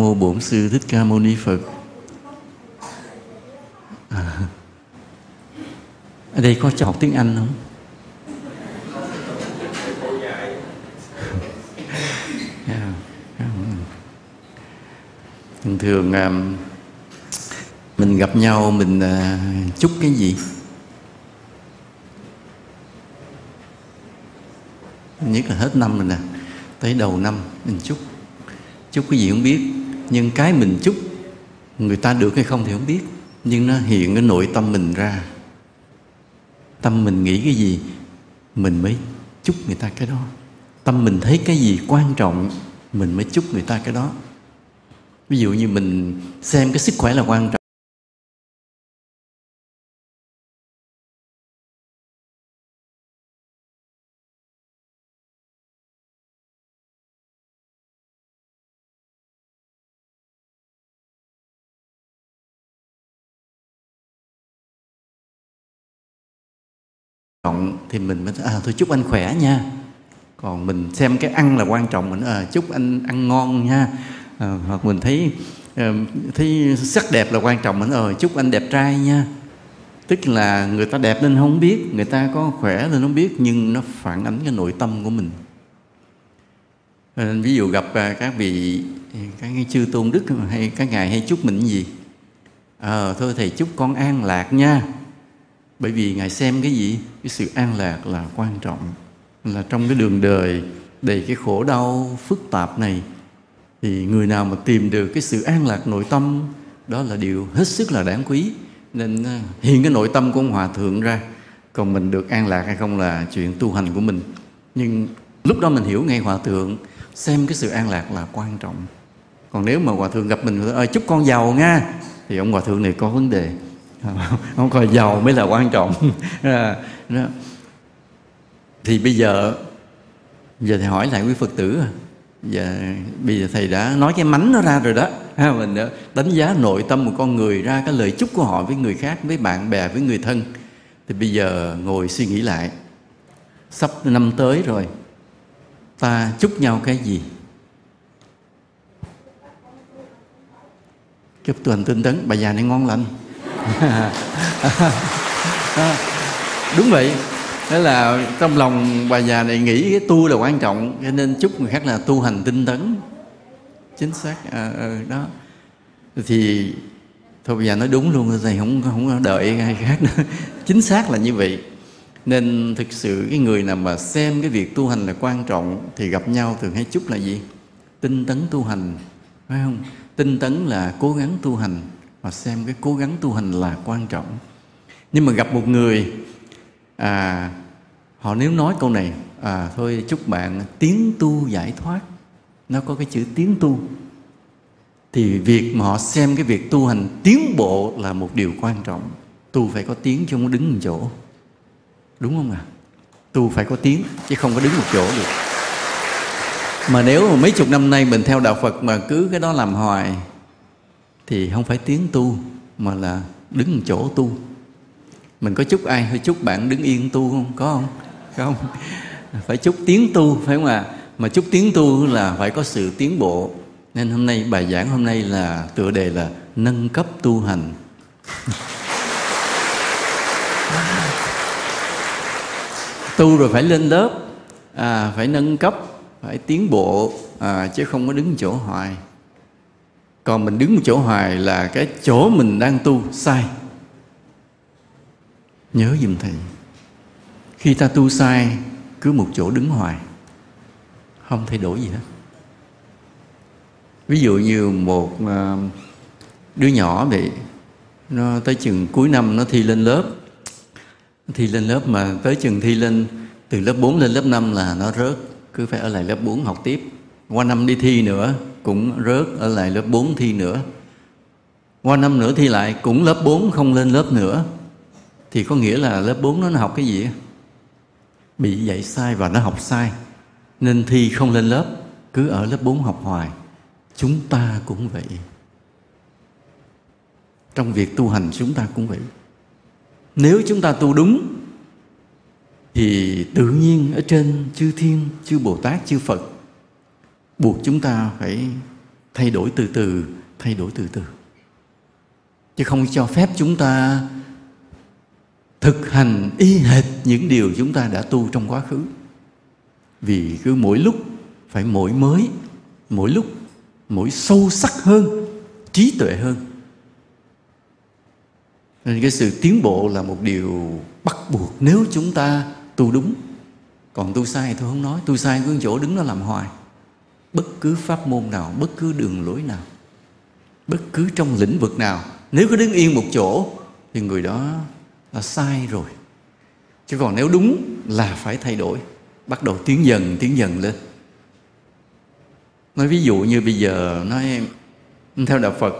mô bổn sư thích ca mâu ni phật. À, ở đây có cho học tiếng anh không? Thường thường à, mình gặp nhau mình à, chúc cái gì? Nhất là hết năm rồi nè tới đầu năm mình chúc. Chúc cái gì không biết nhưng cái mình chúc người ta được hay không thì không biết. Nhưng nó hiện cái nội tâm mình ra. Tâm mình nghĩ cái gì, mình mới chúc người ta cái đó. Tâm mình thấy cái gì quan trọng, mình mới chúc người ta cái đó. Ví dụ như mình xem cái sức khỏe là quan trọng. Trọng thì mình mới à tôi chúc anh khỏe nha. Còn mình xem cái ăn là quan trọng mình à, chúc anh ăn ngon nha. À, hoặc mình thấy à, thấy sắc đẹp là quan trọng mình ờ à, chúc anh đẹp trai nha. Tức là người ta đẹp nên không biết người ta có khỏe nên không biết nhưng nó phản ánh cái nội tâm của mình. À, ví dụ gặp à, các vị các cái chư tôn đức hay các ngài hay chúc mình gì? Ờ à, thôi thầy chúc con an lạc nha bởi vì ngài xem cái gì? Cái sự an lạc là quan trọng. Là trong cái đường đời đầy cái khổ đau phức tạp này, thì người nào mà tìm được cái sự an lạc nội tâm, đó là điều hết sức là đáng quý. Nên à, hiện cái nội tâm của ông hòa thượng ra, còn mình được an lạc hay không là chuyện tu hành của mình. Nhưng lúc đó mình hiểu ngay hòa thượng, xem cái sự an lạc là quan trọng. Còn nếu mà hòa thượng gặp mình, ơi, chúc con giàu nha. Thì ông hòa thượng này có vấn đề. À, không coi giàu mới là quan trọng. À, đó. thì bây giờ giờ thầy hỏi lại quý phật tử à. giờ, bây giờ thầy đã nói cái mánh nó ra rồi đó. Ha mình đã đánh giá nội tâm một con người ra cái lời chúc của họ với người khác, với bạn bè, với người thân. Thì bây giờ ngồi suy nghĩ lại. Sắp năm tới rồi, ta chúc nhau cái gì? Chúc tuần tinh tấn. Bà già này ngon lành. đúng vậy. Đó là trong lòng bà già này nghĩ cái tu là quan trọng cho nên chúc người khác là tu hành tinh tấn. Chính xác. À, à, đó. Thì thôi bây giờ nói đúng luôn thầy không không đợi ai khác nữa. Chính xác là như vậy. Nên thực sự cái người nào mà xem cái việc tu hành là quan trọng thì gặp nhau thường hay chúc là gì? Tinh tấn tu hành phải không? Tinh tấn là cố gắng tu hành và xem cái cố gắng tu hành là quan trọng. Nhưng mà gặp một người à, họ nếu nói câu này à thôi chúc bạn tiến tu giải thoát. Nó có cái chữ tiến tu. Thì việc mà họ xem cái việc tu hành tiến bộ là một điều quan trọng. Tu phải có tiến chứ không có đứng một chỗ. Đúng không ạ? À? tu phải có tiến chứ không có đứng một chỗ được. Mà nếu mà mấy chục năm nay mình theo đạo phật mà cứ cái đó làm hoài thì không phải tiếng tu mà là đứng một chỗ tu. Mình có chúc ai? Hay chúc bạn đứng yên tu không? Có không? Không. Phải chúc tiếng tu phải không ạ? À? mà chúc tiếng tu là phải có sự tiến bộ. Nên hôm nay bài giảng hôm nay là tựa đề là nâng cấp tu hành. Tu rồi phải lên lớp à, phải nâng cấp phải tiến bộ à, chứ không có đứng chỗ hoài còn mình đứng một chỗ hoài là cái chỗ mình đang tu sai. Nhớ giùm thầy. Khi ta tu sai, cứ một chỗ đứng hoài. Không thay đổi gì hết. Ví dụ như một à, đứa nhỏ vậy, nó tới chừng cuối năm nó thi lên lớp. Thi lên lớp mà tới chừng thi lên từ lớp 4 lên lớp 5 là nó rớt, cứ phải ở lại lớp 4 học tiếp qua năm đi thi nữa, cũng rớt ở lại lớp 4 thi nữa. Qua năm nữa thi lại, cũng lớp 4 không lên lớp nữa. Thì có nghĩa là lớp 4 nó học cái gì bị dạy sai và nó học sai. Nên thi không lên lớp, cứ ở lớp 4 học hoài. Chúng ta cũng vậy. Trong việc tu hành, chúng ta cũng vậy. Nếu chúng ta tu đúng, thì tự nhiên ở trên chư thiên, chư bồ tát, chư phật buộc chúng ta phải thay đổi từ từ, thay đổi từ từ. Chứ không cho phép chúng ta thực hành y hệt những điều chúng ta đã tu trong quá khứ. Vì cứ mỗi lúc phải mỗi mới, mỗi lúc, mỗi sâu sắc hơn, trí tuệ hơn. Nên cái sự tiến bộ là một điều bắt buộc nếu chúng ta tu đúng. Còn tu sai thì tôi không nói, tu sai cứ chỗ đứng nó làm hoài bất cứ pháp môn nào, bất cứ đường lối nào, bất cứ trong lĩnh vực nào, nếu cứ đứng yên một chỗ thì người đó là sai rồi. Chứ còn nếu đúng là phải thay đổi, bắt đầu tiến dần tiến dần lên. Nói ví dụ như bây giờ nói theo đạo phật,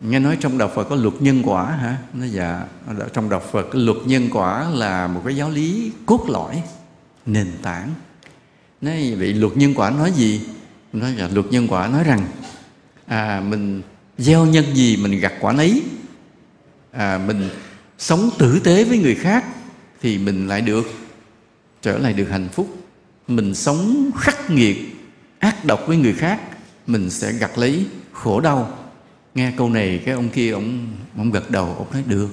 nghe nói trong đạo phật có luật nhân quả hả? Nói dạ trong đạo phật luật nhân quả là một cái giáo lý cốt lõi, nền tảng. Nói vậy luật nhân quả nói gì? Nói là luật nhân quả nói rằng à mình gieo nhân gì mình gặt quả nấy. À mình sống tử tế với người khác thì mình lại được trở lại được hạnh phúc. Mình sống khắc nghiệt, ác độc với người khác, mình sẽ gặt lấy khổ đau. Nghe câu này, cái ông kia, ông ông gật đầu, ông nói, được,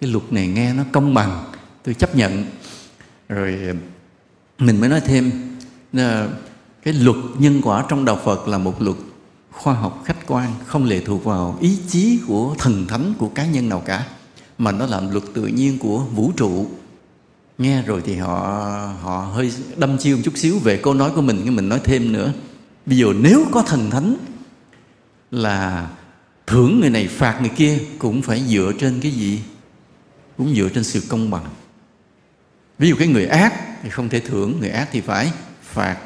cái luật này nghe nó công bằng, tôi chấp nhận. Rồi à, mình mới nói thêm à, cái luật nhân quả trong đạo Phật là một luật khoa học khách quan, không lệ thuộc vào ý chí của thần thánh, của cá nhân nào cả, mà nó là luật tự nhiên của vũ trụ. Nghe rồi thì họ họ hơi đâm chiêu một chút xíu về câu nói của mình, nhưng mình nói thêm nữa. Bây giờ nếu có thần thánh là thưởng người này, phạt người kia, cũng phải dựa trên cái gì? Cũng dựa trên sự công bằng. Ví dụ cái người ác thì không thể thưởng, người ác thì phải phạt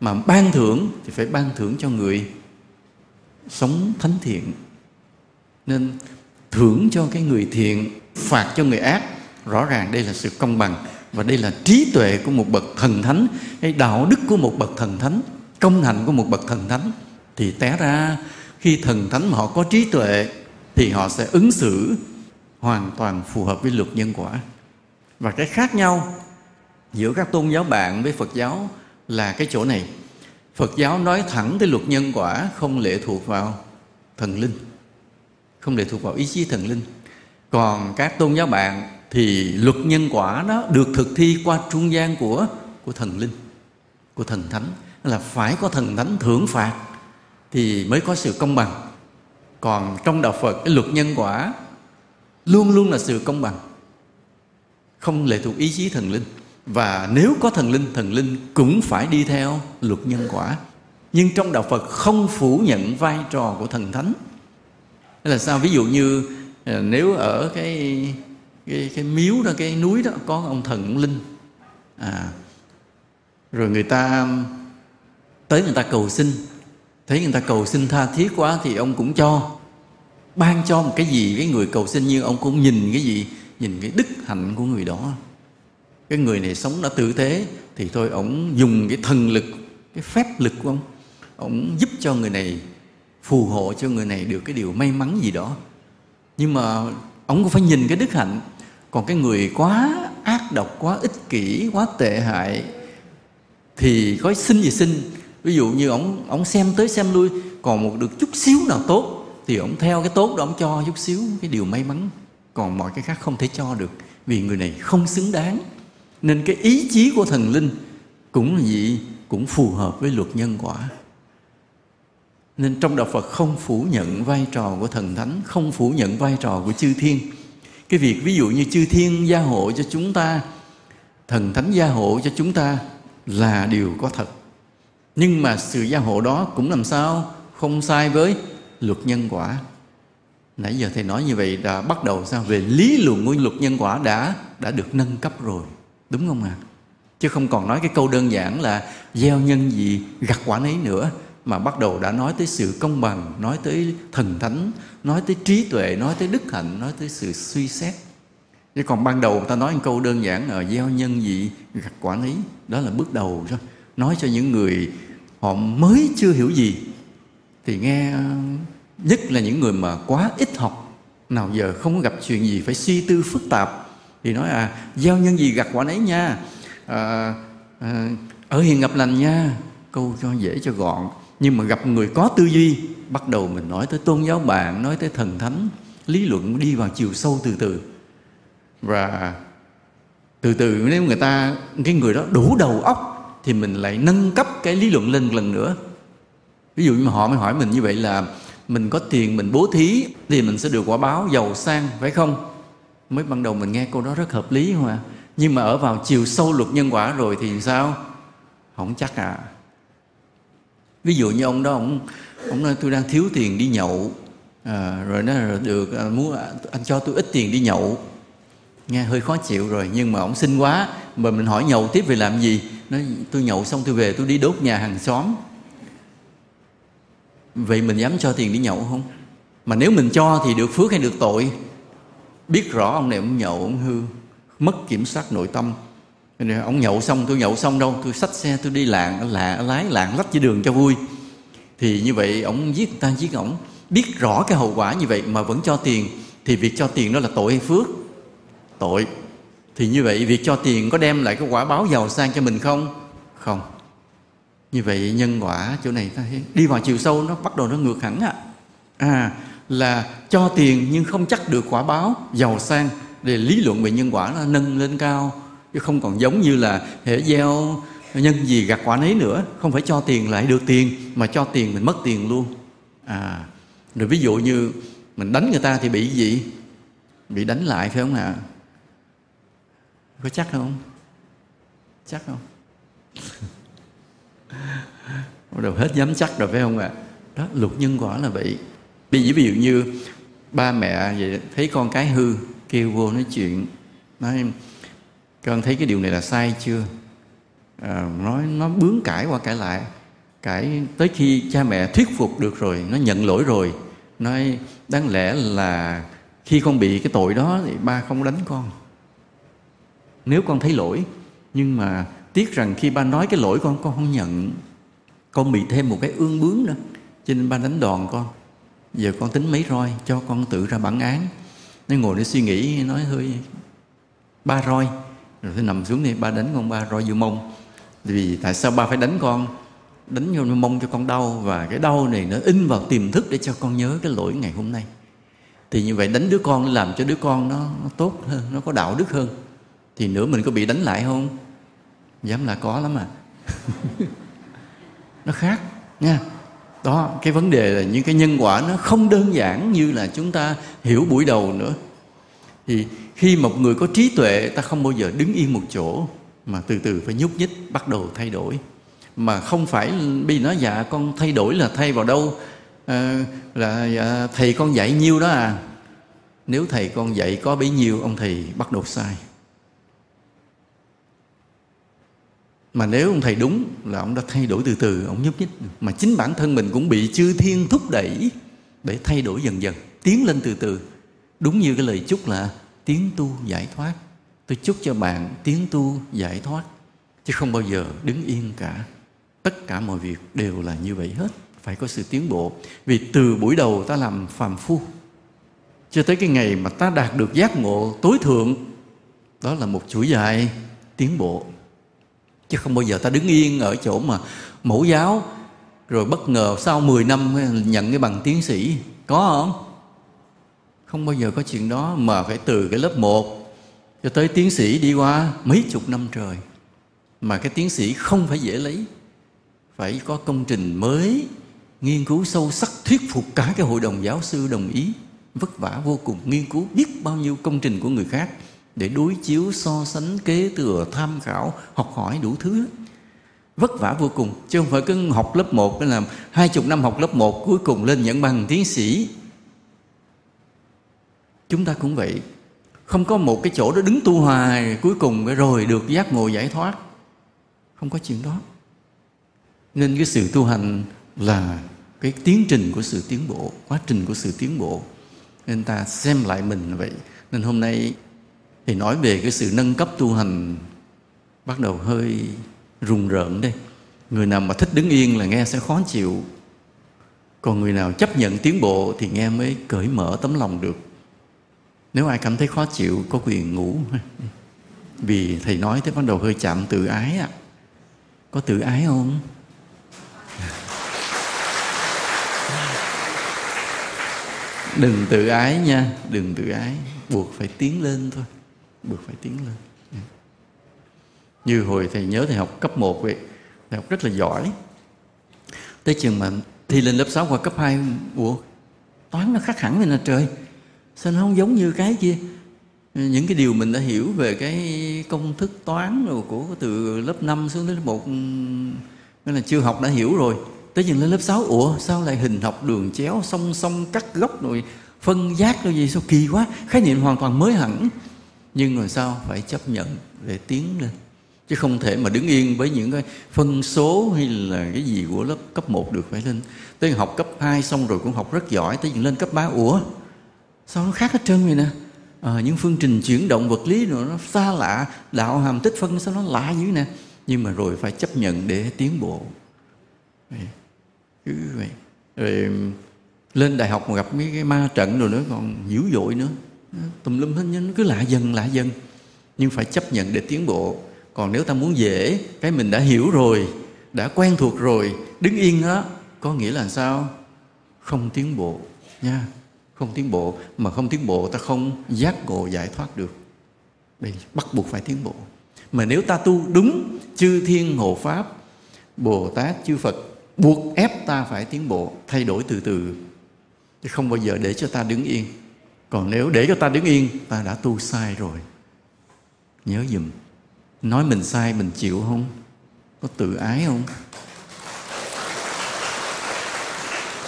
mà ban thưởng thì phải ban thưởng cho người sống thánh thiện. Nên thưởng cho cái người thiện, phạt cho người ác, rõ ràng đây là sự công bằng và đây là trí tuệ của một bậc thần thánh cái đạo đức của một bậc thần thánh, công hạnh của một bậc thần thánh. Thì té ra, khi thần thánh mà họ có trí tuệ thì họ sẽ ứng xử hoàn toàn phù hợp với luật nhân quả. Và cái khác nhau giữa các tôn giáo bạn với phật giáo là cái chỗ này. Phật giáo nói thẳng tới luật nhân quả không lệ thuộc vào thần linh, không lệ thuộc vào ý chí thần linh. Còn các tôn giáo bạn thì luật nhân quả đó được thực thi qua trung gian của của thần linh, của thần thánh. Là phải có thần thánh thưởng phạt thì mới có sự công bằng. Còn trong đạo phật, cái luật nhân quả luôn luôn là sự công bằng, không lệ thuộc ý chí thần linh và nếu có thần linh thần linh cũng phải đi theo luật nhân quả. Nhưng trong đạo phật không phủ nhận vai trò của thần thánh. Thế là sao? Ví dụ như à, nếu ở cái cái cái miếu đó, cái núi đó, có ông thần, ông linh à rồi người ta tới người ta cầu xin, thấy người ta cầu xin tha thiết quá thì ông cũng cho, ban cho một cái gì cái người cầu xin, như ông cũng nhìn cái gì, nhìn cái đức hạnh của người đó cái người này sống đã tử tế, thì thôi ổng dùng cái thần lực, cái phép lực của ông ổng giúp cho người này, phù hộ cho người này được cái điều may mắn gì đó. Nhưng mà ổng cũng phải nhìn cái đức hạnh. Còn cái người quá ác độc, quá ích kỷ, quá tệ hại, thì có xin gì xin. Ví dụ như ổng ổng xem tới xem lui, còn một được chút xíu nào tốt, thì ổng theo cái tốt đó ổng cho chút xíu cái điều may mắn. Còn mọi cái khác không thể cho được, vì người này không xứng đáng nên cái ý chí của thần linh cũng gì? Cũng phù hợp với luật nhân quả. Nên trong đạo Phật không phủ nhận vai trò của thần thánh, không phủ nhận vai trò của chư thiên. Cái việc ví dụ như chư thiên gia hộ cho chúng ta, thần thánh gia hộ cho chúng ta là điều có thật. Nhưng mà sự gia hộ đó cũng làm sao? Không sai với luật nhân quả. Nãy giờ thầy nói như vậy đã bắt đầu sao? Về lý luận của luật nhân quả đã đã được nâng cấp rồi đúng không ạ? À? chứ không còn nói cái câu đơn giản là gieo nhân gì, gặt quả nấy nữa, mà bắt đầu đã nói tới sự công bằng, nói tới thần thánh, nói tới trí tuệ, nói tới đức hạnh, nói tới sự suy xét. Chứ còn ban đầu ta nói một câu đơn giản là gieo nhân gì, gặt quả nấy, đó là bước đầu thôi. Nói cho những người họ mới chưa hiểu gì, thì nghe, nhất là những người mà quá ít học, nào giờ không gặp chuyện gì phải suy tư phức tạp thì nói à gieo nhân gì gặt quả nấy nha. À, à, ở hiền gặp lành nha câu cho dễ cho gọn. Nhưng mà gặp người có tư duy bắt đầu mình nói tới tôn giáo bạn nói tới thần thánh lý luận đi vào chiều sâu từ từ. Và từ từ nếu người ta cái người đó đủ đầu óc thì mình lại nâng cấp cái lý luận lên lần nữa. Ví dụ như họ mới hỏi mình như vậy là mình có tiền mình bố thí thì mình sẽ được quả báo giàu sang phải không? Mới ban đầu mình nghe câu đó rất hợp lý không ạ? Nhưng mà ở vào chiều sâu luật nhân quả rồi thì sao? Không chắc à ví dụ như ông đó ông ông nói tôi đang thiếu tiền đi nhậu. À, rồi nó được à, muốn à, anh cho tôi ít tiền đi nhậu. Nghe hơi khó chịu rồi nhưng mà ông xin quá. Mà mình hỏi nhậu tiếp về làm gì? Nói tôi nhậu xong tôi về tôi đi đốt nhà hàng xóm. Vậy mình dám cho tiền đi nhậu không? Mà nếu mình cho thì được phước hay được tội? Biết rõ ông này ông nhậu, ông hư, mất kiểm soát nội tâm. Ông nhậu xong, tôi nhậu xong đâu, tôi xách xe, tôi đi lạng lạ lái lạng lách dưới đường cho vui. Thì như vậy ông giết người ta, giết ổng. Biết rõ cái hậu quả như vậy mà vẫn cho tiền, thì việc cho tiền đó là tội hay phước? Tội. Thì như vậy việc cho tiền có đem lại cái quả báo giàu sang cho mình không? Không. Như vậy nhân quả chỗ này ta thấy, đi vào chiều sâu nó bắt đầu nó ngược hẳn à à là cho tiền nhưng không chắc được quả báo, giàu sang, để lý luận về nhân quả nó nâng lên cao. Chứ không còn giống như là hệ gieo nhân gì gặt quả nấy nữa. Không phải cho tiền lại được tiền, mà cho tiền mình mất tiền luôn. À rồi ví dụ như mình đánh người ta thì bị gì? Bị đánh lại phải không ạ? À? có chắc không? Chắc không? Bắt đầu hết dám chắc rồi phải không ạ? À? đó, luật nhân quả là vậy ví dụ, ví dụ như ba mẹ vậy thấy con cái hư kêu vô nói chuyện nói con thấy cái điều này là sai chưa? À, nói nó bướng cãi qua cãi lại. Cãi tới khi cha mẹ thuyết phục được rồi nó nhận lỗi rồi nói đáng lẽ là khi con bị cái tội đó thì ba không đánh con. Nếu con thấy lỗi nhưng mà tiếc rằng khi ba nói cái lỗi con con không nhận con bị thêm một cái ương bướng nữa cho nên ba đánh đòn con giờ con tính mấy roi cho con tự ra bản án. Nó ngồi để suy nghĩ nói hơi ba roi. Rồi tôi nằm xuống đi ba đánh con ba roi vô mông. Vì tại sao ba phải đánh con? Đánh vô mông cho con đau và cái đau này nó in vào tiềm thức để cho con nhớ cái lỗi ngày hôm nay. Thì như vậy đánh đứa con làm cho đứa con nó, nó tốt hơn nó có đạo đức hơn. Thì nữa mình có bị đánh lại không? Dám là có lắm à. Nó khác nha đó cái vấn đề là những cái nhân quả nó không đơn giản như là chúng ta hiểu buổi đầu nữa. Thì khi một người có trí tuệ ta không bao giờ đứng yên một chỗ mà từ từ phải nhúc nhích bắt đầu thay đổi. Mà không phải bị nói dạ con thay đổi là thay vào đâu? À, là dạ, thầy con dạy nhiêu đó à? Nếu thầy con dạy có bấy nhiêu ông thầy bắt đầu sai. Mà nếu ông thầy đúng là ông đã thay đổi từ từ, ông nhúc nhích. Mà chính bản thân mình cũng bị chư thiên thúc đẩy để thay đổi dần dần, tiến lên từ từ. Đúng như cái lời chúc là tiến tu giải thoát. Tôi chúc cho bạn tiến tu giải thoát, chứ không bao giờ đứng yên cả. Tất cả mọi việc đều là như vậy hết. Phải có sự tiến bộ. Vì từ buổi đầu ta làm phàm phu, cho tới cái ngày mà ta đạt được giác ngộ tối thượng, đó là một chuỗi dài tiến bộ chứ không bao giờ ta đứng yên ở chỗ mà mẫu giáo, rồi bất ngờ sau 10 năm nhận cái bằng tiến sĩ, có không? Không bao giờ có chuyện đó mà phải từ cái lớp 1 cho tới tiến sĩ đi qua mấy chục năm trời. Mà cái tiến sĩ không phải dễ lấy, phải có công trình mới, nghiên cứu sâu sắc, thuyết phục cả cái hội đồng giáo sư đồng ý. Vất vả vô cùng, nghiên cứu biết bao nhiêu công trình của người khác để đối chiếu so sánh kế thừa tham khảo, học hỏi đủ thứ. Vất vả vô cùng, chứ không phải cứ học lớp 1 cái làm hai chục năm học lớp 1 cuối cùng lên nhận bằng tiến sĩ. Chúng ta cũng vậy, không có một cái chỗ đó đứng tu hoài cuối cùng rồi được giác ngộ giải thoát. Không có chuyện đó. Nên cái sự tu hành là cái tiến trình của sự tiến bộ, quá trình của sự tiến bộ. Nên ta xem lại mình vậy. Nên hôm nay thì nói về cái sự nâng cấp tu hành bắt đầu hơi rùng rợn đây người nào mà thích đứng yên là nghe sẽ khó chịu. Còn người nào chấp nhận tiến bộ thì nghe mới cởi mở tấm lòng được. Nếu ai cảm thấy khó chịu, có quyền ngủ. Vì thầy nói thế bắt đầu hơi chạm tự ái ạ à. có tự ái không? Đừng tự ái nha, đừng tự ái. Buộc phải tiến lên thôi buộc phải tiến lên. Như hồi thầy nhớ thầy học cấp 1 vậy, thầy học rất là giỏi. Tới chừng mà thi lên lớp 6 qua cấp 2 ủa, toán nó khác hẳn lên là trời. Sao nó không giống như cái kia? Những cái điều mình đã hiểu về cái công thức toán rồi của từ lớp 5 xuống đến lớp 1 nên là chưa học đã hiểu rồi. Tới chừng lên lớp 6 ủa, sao lại hình học đường chéo, song song cắt góc rồi phân giác rồi gì? Sao kỳ quá, khái niệm hoàn toàn mới hẳn nhưng rồi sao? Phải chấp nhận để tiến lên. Chứ không thể mà đứng yên với những cái phân số hay là cái gì của lớp cấp 1 được. Phải lên tới học cấp 2 xong rồi cũng học rất giỏi tới lên cấp 3 ủa sao nó khác hết trơn vậy nè? À, những phương trình chuyển động vật lý rồi nó xa lạ đạo hàm tích phân sao nó lạ dữ nè? Nhưng mà rồi phải chấp nhận để tiến bộ. Cứ vậy. Rồi lên đại học mà gặp mấy cái ma trận rồi nữa còn dữ dội nữa tùm lum hết nó cứ lạ dần lạ dần. Nhưng phải chấp nhận để tiến bộ. Còn nếu ta muốn dễ, cái mình đã hiểu rồi, đã quen thuộc rồi, đứng yên đó có nghĩa là sao? Không tiến bộ nha, không tiến bộ. Mà không tiến bộ, ta không giác ngộ, giải thoát được. Đây, bắt buộc phải tiến bộ. Mà nếu ta tu đúng chư thiên hộ pháp, bồ tát, chư phật, buộc ép ta phải tiến bộ, thay đổi từ từ. Chứ không bao giờ để cho ta đứng yên còn nếu để cho ta đứng yên, ta đã tu sai rồi. Nhớ dùm, nói mình sai mình chịu không? Có tự ái không?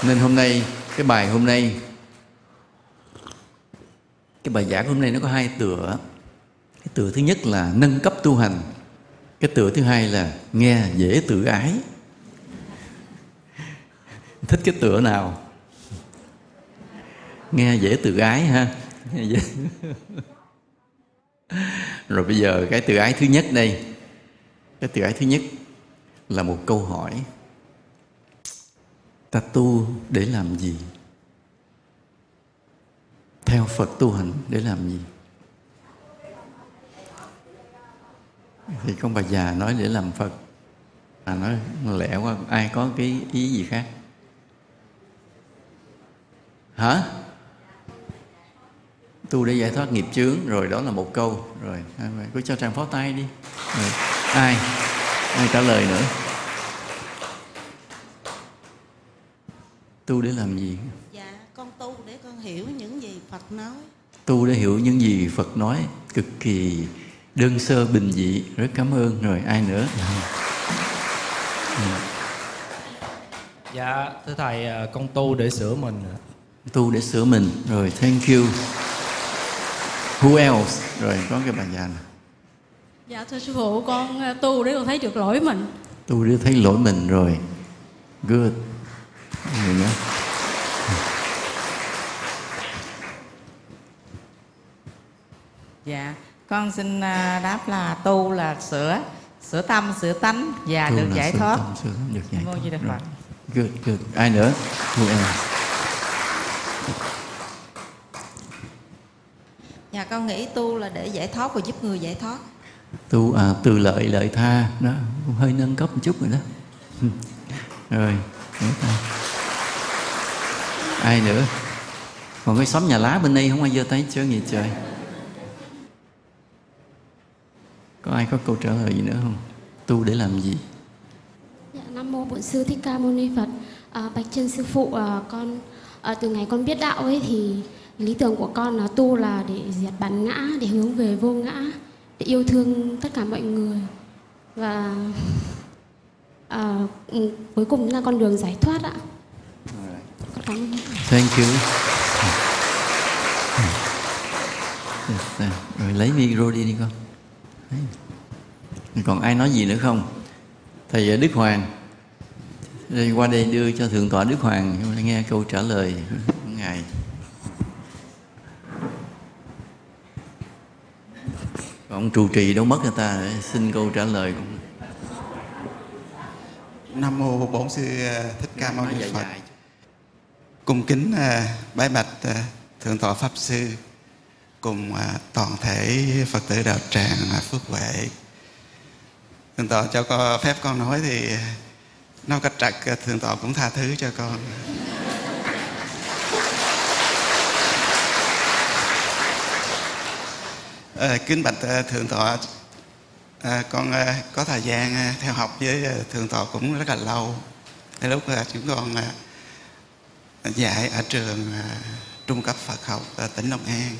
Nên hôm nay, cái bài hôm nay, cái bài giảng hôm nay nó có hai tựa. Cái tựa thứ nhất là nâng cấp tu hành, cái tựa thứ hai là nghe dễ tự ái. Thích cái tựa nào? Nghe dễ từ ái ha. Rồi bây giờ cái từ ái thứ nhất đây. Cái từ ái thứ nhất là một câu hỏi. Ta tu để làm gì? Theo phật tu hành để làm gì? Thì con bà già nói để làm phật. À nói lẹ quá, ai có cái ý gì khác? Hả? Tu để giải thoát nghiệp chướng. Rồi đó là một câu. Rồi cứ cho trang phó tay đi. Rồi. ai? Ai trả lời nữa? Tu để làm gì? Dạ con tu để con hiểu những gì phật nói. Tu để hiểu những gì phật nói. Cực kỳ đơn sơ bình dị. Rất cảm ơn. Rồi ai nữa? Dạ thưa thầy à, con tu để sửa mình tu để sửa mình. Rồi thank you who else? Rồi có cái bà già này dạ thưa sư phụ con à, tu để con thấy được lỗi mình. Tu để thấy lỗi mình rồi. Good. Người dạ con xin à, đáp là tu là sửa sửa tâm sửa tánh và tu được là giải sửa thoát. tâm, sửa tâm được giải Mô thoát. Di Đà rồi. Phật. good good. Ai nữa? Who else dạ con nghĩ tu là để giải thoát và giúp người giải thoát? Tu à, từ lợi lợi tha đó cũng hơi nâng cấp một chút rồi đó. Rồi ai nữa? Còn cái xóm nhà lá bên đây không ai giơ tay chưa gì trời. Có ai có câu trả lời gì nữa không? Tu để làm gì? Dạ, Nam mô Bổn sư Thích Ca Mâu Ni Phật. À, bạch chân sư phụ, à, con à, từ ngày con biết đạo ấy thì lý tưởng của con là tu là để diệt bản ngã, để hướng về vô ngã, để yêu thương tất cả mọi người. Và à, ừ, cuối cùng là con đường giải thoát ạ. Con cảm ơn. thank you. Rồi lấy micro đi đi con. Còn ai nói gì nữa không? Thầy à, đức hoàng. Đây qua đây đưa cho thượng tọa đức hoàng nghe câu trả lời của ngài. Còn ông trụ trì đâu mất người ta xin câu trả lời cũng Nam mô Bổn sư ờ, Thích Ca Mâu Ni Phật. Cung kính ờ, bái bạch ờ, thượng tọa pháp sư cùng toàn thể Phật tử đạo tràng phước huệ. Thượng tọa cho con phép con nói thì nói cách trật ờ, thượng tọa cũng tha thứ cho con. À, kính bạch à, thượng tọa, à, con à, có thời gian à, theo học với à, thượng tọa cũng rất là lâu. Đến lúc à, chúng con à, dạy ở trường à, trung cấp Phật học à, tỉnh Long An,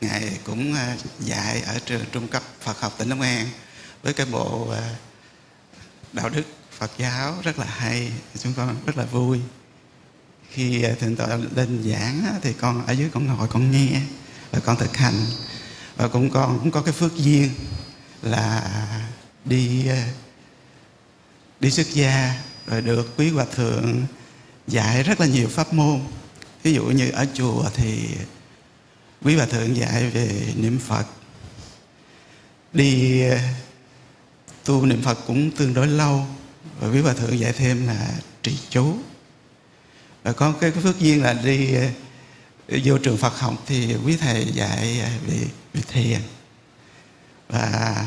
ngài cũng à, dạy ở trường trung cấp Phật học tỉnh Long An với cái bộ à, đạo đức Phật giáo rất là hay, chúng con rất là vui. Khi à, thượng tọa lên giảng á, thì con ở dưới con ngồi con nghe và con thực hành và cũng con cũng có cái phước duyên là đi ờ, đi xuất gia rồi được quý hòa thượng dạy rất là nhiều pháp môn. Ví dụ như ở chùa thì quý hòa thượng dạy về niệm phật. Đi ờ, tu niệm phật cũng tương đối lâu và quý hòa thượng dạy thêm là trì chú. Và có cái, phước duyên là đi ờ, vô trường Phật học thì quý thầy dạy à, về, về thiền. Và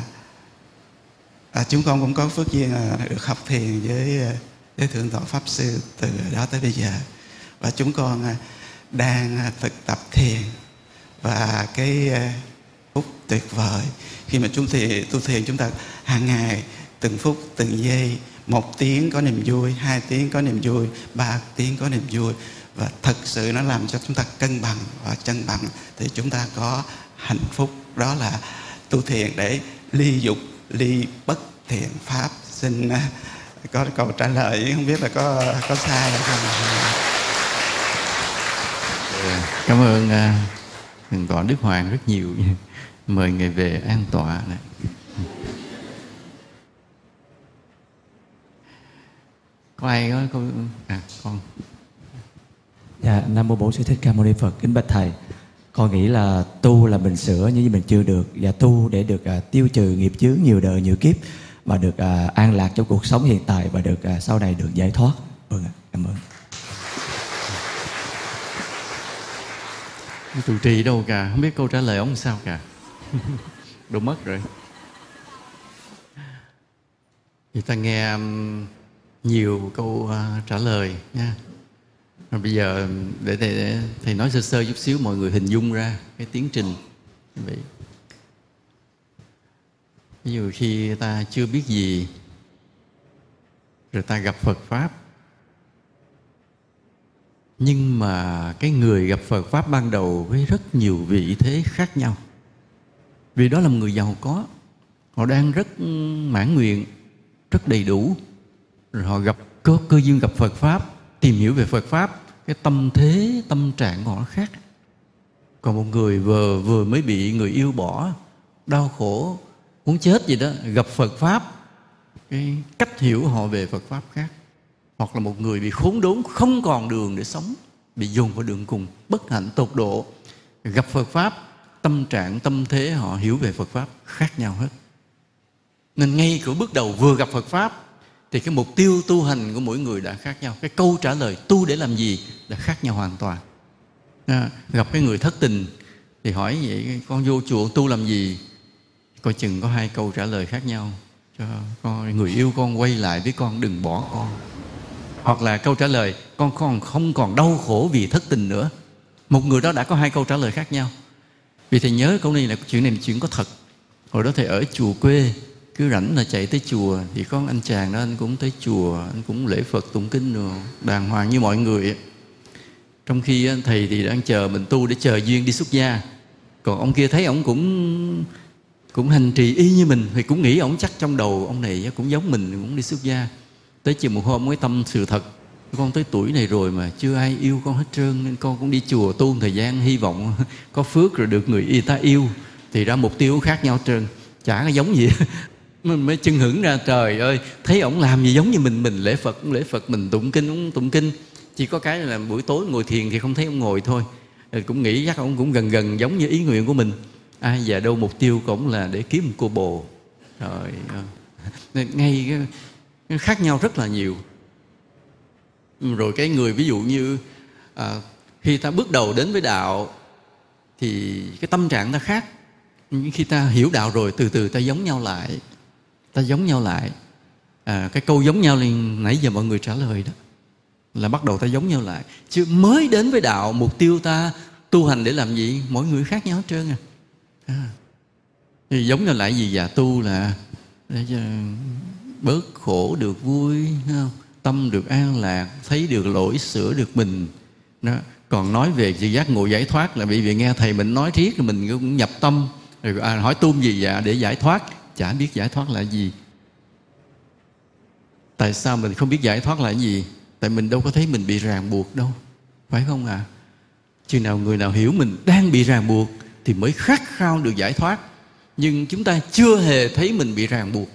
à, chúng con cũng có phước duyên là được học thiền với à, với thượng tọa pháp sư từ đó tới bây giờ. Và chúng con à, đang thực tập thiền. Và cái phút tuyệt vời khi mà chúng thì tu thiền chúng ta hàng ngày từng phút từng giây một tiếng có niềm vui hai tiếng có niềm vui ba tiếng có niềm vui và thật sự nó làm cho chúng ta cân bằng và cân bằng thì chúng ta có hạnh phúc. Đó là tu thiền để ly dục, ly bất thiện pháp. Xin à, có câu trả lời, không biết là có có sai hay không? Cảm ơn à, thượng tọa đức hoàng rất nhiều. Mời người về an tọa này có ai có câu à con. Dạ, Nam Mô Bổn Sư Thích Ca Mâu Ni Phật. Kính bạch Thầy, con nghĩ là tu là mình sửa nhưng mình chưa được và tu để được à, tiêu trừ nghiệp chướng nhiều đời nhiều kiếp mà được à, an lạc trong cuộc sống hiện tại và được à, sau này được giải thoát. Vâng ạ, cảm ơn. trụ trì đâu cả không biết câu trả lời ông sao cả đâu mất rồi thì ta nghe nhiều câu uh, trả lời nha rồi bây giờ để thầy, để thầy nói sơ sơ chút xíu mọi người hình dung ra cái tiến trình. Vậy ví dụ khi ta chưa biết gì rồi ta gặp Phật pháp. Nhưng mà cái người gặp Phật pháp ban đầu với rất nhiều vị thế khác nhau. Vì đó là một người giàu có. Họ đang rất mãn nguyện rất đầy đủ. Rồi họ gặp có cơ duyên gặp Phật pháp tìm hiểu về Phật pháp, cái tâm thế, tâm trạng của họ khác. Còn một người vừa vừa mới bị người yêu bỏ, đau khổ, muốn chết gì đó, gặp Phật pháp, cái cách hiểu họ về Phật pháp khác. Hoặc là một người bị khốn đốn, không còn đường để sống, bị dồn vào đường cùng, bất hạnh, tột độ, gặp Phật pháp, tâm trạng, tâm thế họ hiểu về Phật pháp khác nhau hết. Nên ngay cửa bước đầu vừa gặp Phật pháp thì cái mục tiêu tu hành của mỗi người đã khác nhau. Cái câu trả lời tu để làm gì đã khác nhau hoàn toàn. À, gặp cái người thất tình thì hỏi vậy con vô chùa tu làm gì? Coi chừng có hai câu trả lời khác nhau. Cho con người yêu con quay lại với con đừng bỏ con. Hoặc là câu trả lời con còn không còn đau khổ vì thất tình nữa. Một người đó đã có hai câu trả lời khác nhau. Vì thầy nhớ câu này là chuyện này là chuyện có thật. Hồi đó thầy ở chùa quê cứ rảnh là chạy tới chùa, thì có anh chàng đó, anh cũng tới chùa, anh cũng lễ phật, tụng kinh rồi đàng hoàng như mọi người trong khi thầy thì đang chờ mình tu để chờ duyên đi xuất gia. Còn ông kia thấy ông cũng cũng hành trì y như mình, thì cũng nghĩ ông chắc trong đầu ông này cũng giống mình, cũng đi xuất gia. Tới chiều một hôm mới tâm sự thật, con tới tuổi này rồi mà chưa ai yêu con hết trơn, nên con cũng đi chùa tu thời gian, hy vọng có phước rồi được người y ta yêu. Thì ra mục tiêu khác nhau trơn, chả có giống gì. mình mới chân hưởng ra trời ơi thấy ổng làm gì giống như mình mình lễ phật cũng lễ phật mình tụng kinh cũng tụng kinh. Chỉ có cái là buổi tối ngồi thiền thì không thấy ông ngồi thôi. Rồi cũng nghĩ chắc ông cũng gần gần giống như ý nguyện của mình. Ai à, và đâu mục tiêu cũng là để kiếm một cô bồ. Rồi ngay khác nhau rất là nhiều. Rồi cái người ví dụ như à, khi ta bước đầu đến với đạo thì cái tâm trạng ta khác. Nhưng khi ta hiểu đạo rồi từ từ ta giống nhau lại ta giống nhau lại. À, cái câu giống nhau liền nãy giờ mọi người trả lời đó là bắt đầu ta giống nhau lại. Chứ mới đến với đạo mục tiêu ta tu hành để làm gì? Mỗi người khác nhau hết trơn à, à. Thì giống nhau lại gì già tu là để cho bớt khổ được vui không? tâm được an lạc thấy được lỗi sửa được mình. Đó. Còn nói về sự giác ngộ giải thoát là bị vì nghe thầy mình nói riết rồi mình cũng nhập tâm. Rồi à, hỏi tu gì dạ để giải thoát chả biết giải thoát là gì. Tại sao mình không biết giải thoát là gì? Tại mình đâu có thấy mình bị ràng buộc đâu. Phải không ạ? À? chừng nào người nào hiểu mình đang bị ràng buộc thì mới khát khao được giải thoát. Nhưng chúng ta chưa hề thấy mình bị ràng buộc.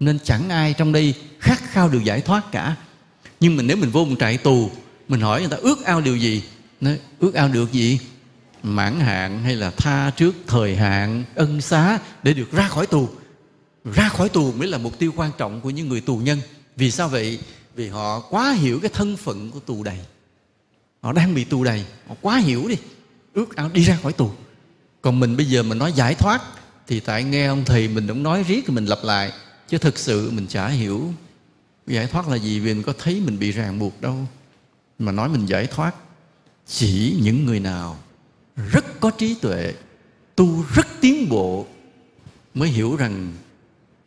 Nên chẳng ai trong đây khát khao được giải thoát cả. Nhưng mà nếu mình vô một trại tù, mình hỏi người ta ước ao điều gì? Nói, ước ao được gì? Mãn hạn hay là tha trước thời hạn, ân xá để được ra khỏi tù. Ra khỏi tù mới là mục tiêu quan trọng của những người tù nhân. Vì sao vậy? Vì họ quá hiểu cái thân phận của tù đầy. Họ đang bị tù đầy, họ quá hiểu đi. Ước ao đi ra khỏi tù. Còn mình bây giờ mình nói giải thoát, thì tại nghe ông thầy mình cũng nói riết thì mình lặp lại. Chứ thực sự mình chả hiểu giải thoát là gì, vì mình có thấy mình bị ràng buộc đâu. Mà nói mình giải thoát, chỉ những người nào rất có trí tuệ, tu rất tiến bộ, mới hiểu rằng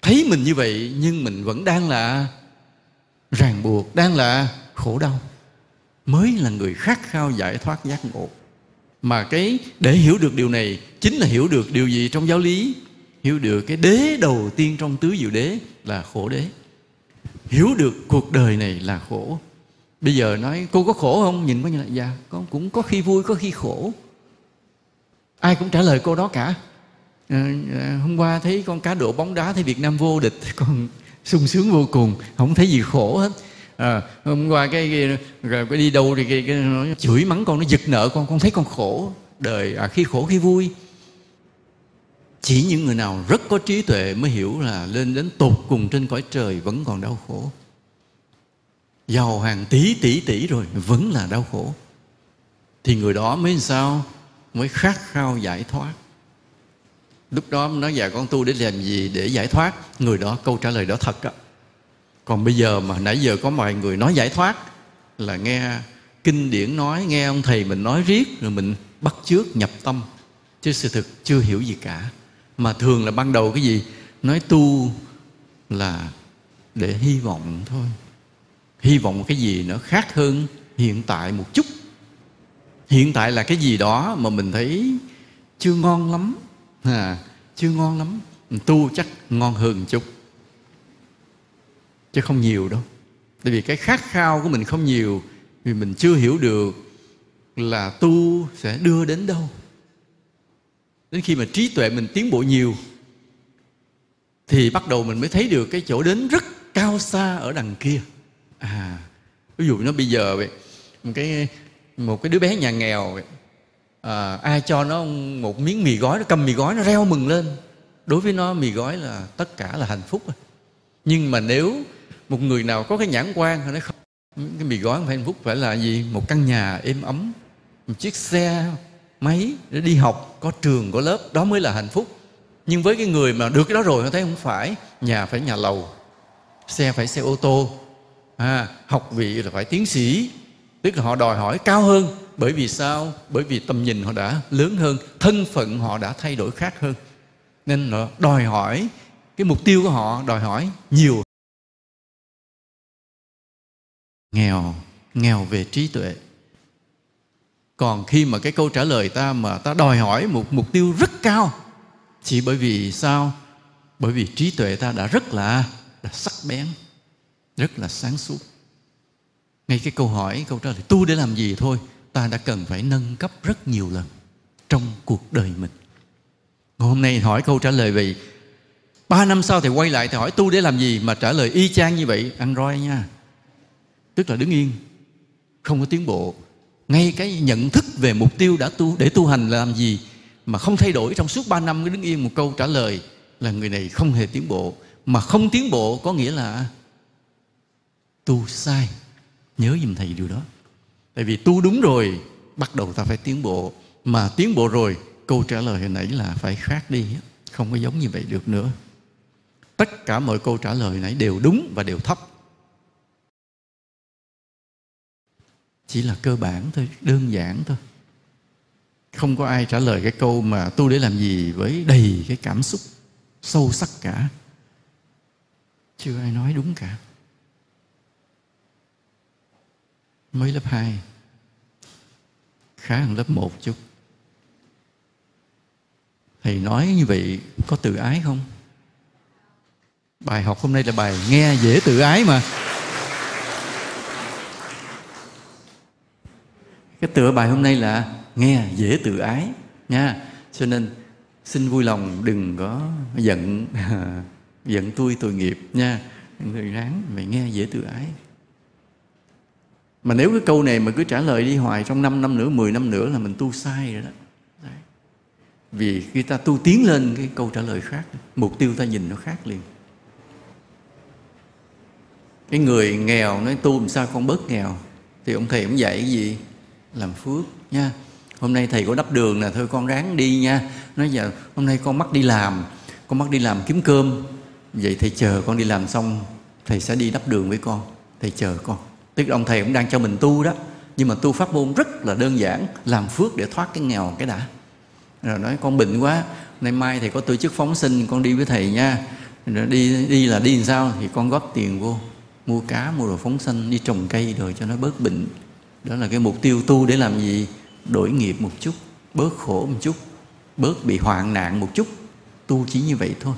thấy mình như vậy nhưng mình vẫn đang là ràng buộc, đang là khổ đau. Mới là người khát khao giải thoát giác ngộ. Mà cái để hiểu được điều này chính là hiểu được điều gì trong giáo lý, hiểu được cái đế đầu tiên trong tứ diệu đế là khổ đế. Hiểu được cuộc đời này là khổ. Bây giờ nói, cô có khổ không? Nhìn có như là dạ con cũng có khi vui, có khi khổ ai cũng trả lời cô đó cả. À, hôm qua thấy con cá độ bóng đá thấy việt nam vô địch con sung sướng vô cùng không thấy gì khổ hết. À, hôm qua cái, cái rồi cái đi đâu thì cái, cái nó chửi mắng con nó giật nợ con con thấy con khổ đời à, khi khổ khi vui. Chỉ những người nào rất có trí tuệ mới hiểu là lên đến tột cùng trên cõi trời vẫn còn đau khổ. Giàu hàng tỷ tỷ tỷ rồi vẫn là đau khổ. Thì người đó mới sao? Mới khát khao giải thoát. Lúc đó nói dạ con tu để làm gì để giải thoát? Người đó, câu trả lời đó thật đó. còn bây giờ mà nãy giờ có mọi người nói giải thoát, là nghe kinh điển nói, nghe ông thầy mình nói riết, rồi mình bắt chước nhập tâm. Chứ sự thực chưa hiểu gì cả. Mà thường là ban đầu cái gì? Nói tu là để hy vọng thôi. Hy vọng cái gì nó khác hơn hiện tại một chút hiện tại là cái gì đó mà mình thấy chưa ngon lắm. À, chưa ngon lắm. Tu chắc ngon hơn một chút. Chứ không nhiều đâu. Tại vì cái khát khao của mình không nhiều vì mình chưa hiểu được là tu sẽ đưa đến đâu. Đến khi mà trí tuệ mình tiến bộ nhiều thì bắt đầu mình mới thấy được cái chỗ đến rất cao xa ở đằng kia. À ví dụ nó bây giờ vậy một cái một cái đứa bé nhà nghèo à, ai cho nó một miếng mì gói nó cầm mì gói nó reo mừng lên. Đối với nó mì gói là tất cả là hạnh phúc nhưng mà nếu một người nào có cái nhãn quan thì nó không cái mì gói không phải hạnh phúc phải là gì? Một căn nhà êm ấm một chiếc xe máy để đi học có trường có lớp đó mới là hạnh phúc. Nhưng với cái người mà được cái đó rồi họ thấy không phải nhà phải nhà lầu xe phải xe ô tô à, học vị là phải tiến sĩ tức là họ đòi hỏi cao hơn. Bởi vì sao? Bởi vì tầm nhìn họ đã lớn hơn thân phận họ đã thay đổi khác hơn. Nên họ đòi hỏi cái mục tiêu của họ đòi hỏi nhiều. Nghèo nghèo về trí tuệ. Còn khi mà cái câu trả lời ta mà ta đòi hỏi một mục tiêu rất cao chỉ bởi vì sao? Bởi vì trí tuệ ta đã rất là, là sắc bén rất là sáng suốt ngay cái câu hỏi, câu trả lời, tu để làm gì? thôi, ta đã cần phải nâng cấp rất nhiều lần trong cuộc đời mình. Hôm nay hỏi câu trả lời về ba năm sau thì quay lại thì hỏi, tu để làm gì? Mà trả lời y chang như vậy, ăn roi nha. Tức là đứng yên, không có tiến bộ. Ngay cái nhận thức về mục tiêu đã tu, để tu hành là làm gì mà không thay đổi trong suốt ba năm cứ đứng yên một câu trả lời là người này không hề tiến bộ. Mà không tiến bộ có nghĩa là tu sai nhớ giùm thầy điều đó. Tại vì tu đúng rồi, bắt đầu ta phải tiến bộ. Mà tiến bộ rồi, câu trả lời hồi nãy là phải khác đi không có giống như vậy được nữa. Tất cả mọi câu trả lời nãy đều đúng và đều thấp. Chỉ là cơ bản thôi, đơn giản thôi. Không có ai trả lời cái câu mà tu để làm gì với đầy cái cảm xúc sâu sắc cả. Chưa ai nói đúng cả. Mới lớp 2 khá hơn lớp 1 chút. Thầy nói như vậy có tự ái không? Bài học hôm nay là bài nghe dễ tự ái mà. Cái tựa bài hôm nay là nghe dễ tự ái nha. Cho nên xin vui lòng đừng có giận giận tôi tội nghiệp nha. Người ráng mày nghe dễ tự ái mà nếu cái câu này mà cứ trả lời đi hoài trong 5 năm nữa 10 năm nữa là mình tu sai rồi đó. Đấy. vì khi ta tu tiến lên cái câu trả lời khác, mục tiêu ta nhìn nó khác liền. Cái người nghèo nói tu làm sao con bớt nghèo? Thì ông thầy cũng dạy cái gì? Làm phước, nha. Hôm nay thầy có đắp đường nè, thôi con ráng đi nha. Nói giờ, hôm nay con mắc đi làm, con mắc đi làm kiếm cơm. Vậy thầy chờ con đi làm xong, thầy sẽ đi đắp đường với con. Thầy chờ con tức ông thầy cũng đang cho mình tu đó. Nhưng mà tu pháp môn rất là đơn giản, làm phước để thoát cái nghèo cái đã. Rồi nói, con bệnh quá, nay mai thầy có tổ chức phóng sinh, con đi với thầy nha. Rồi đi đi là đi làm sao? Thì con góp tiền vô, mua cá, mua đồ phóng sinh, đi trồng cây rồi cho nó bớt bệnh. Đó là cái mục tiêu tu để làm gì? Đổi nghiệp một chút, bớt khổ một chút, bớt bị hoạn nạn một chút. Tu chỉ như vậy thôi.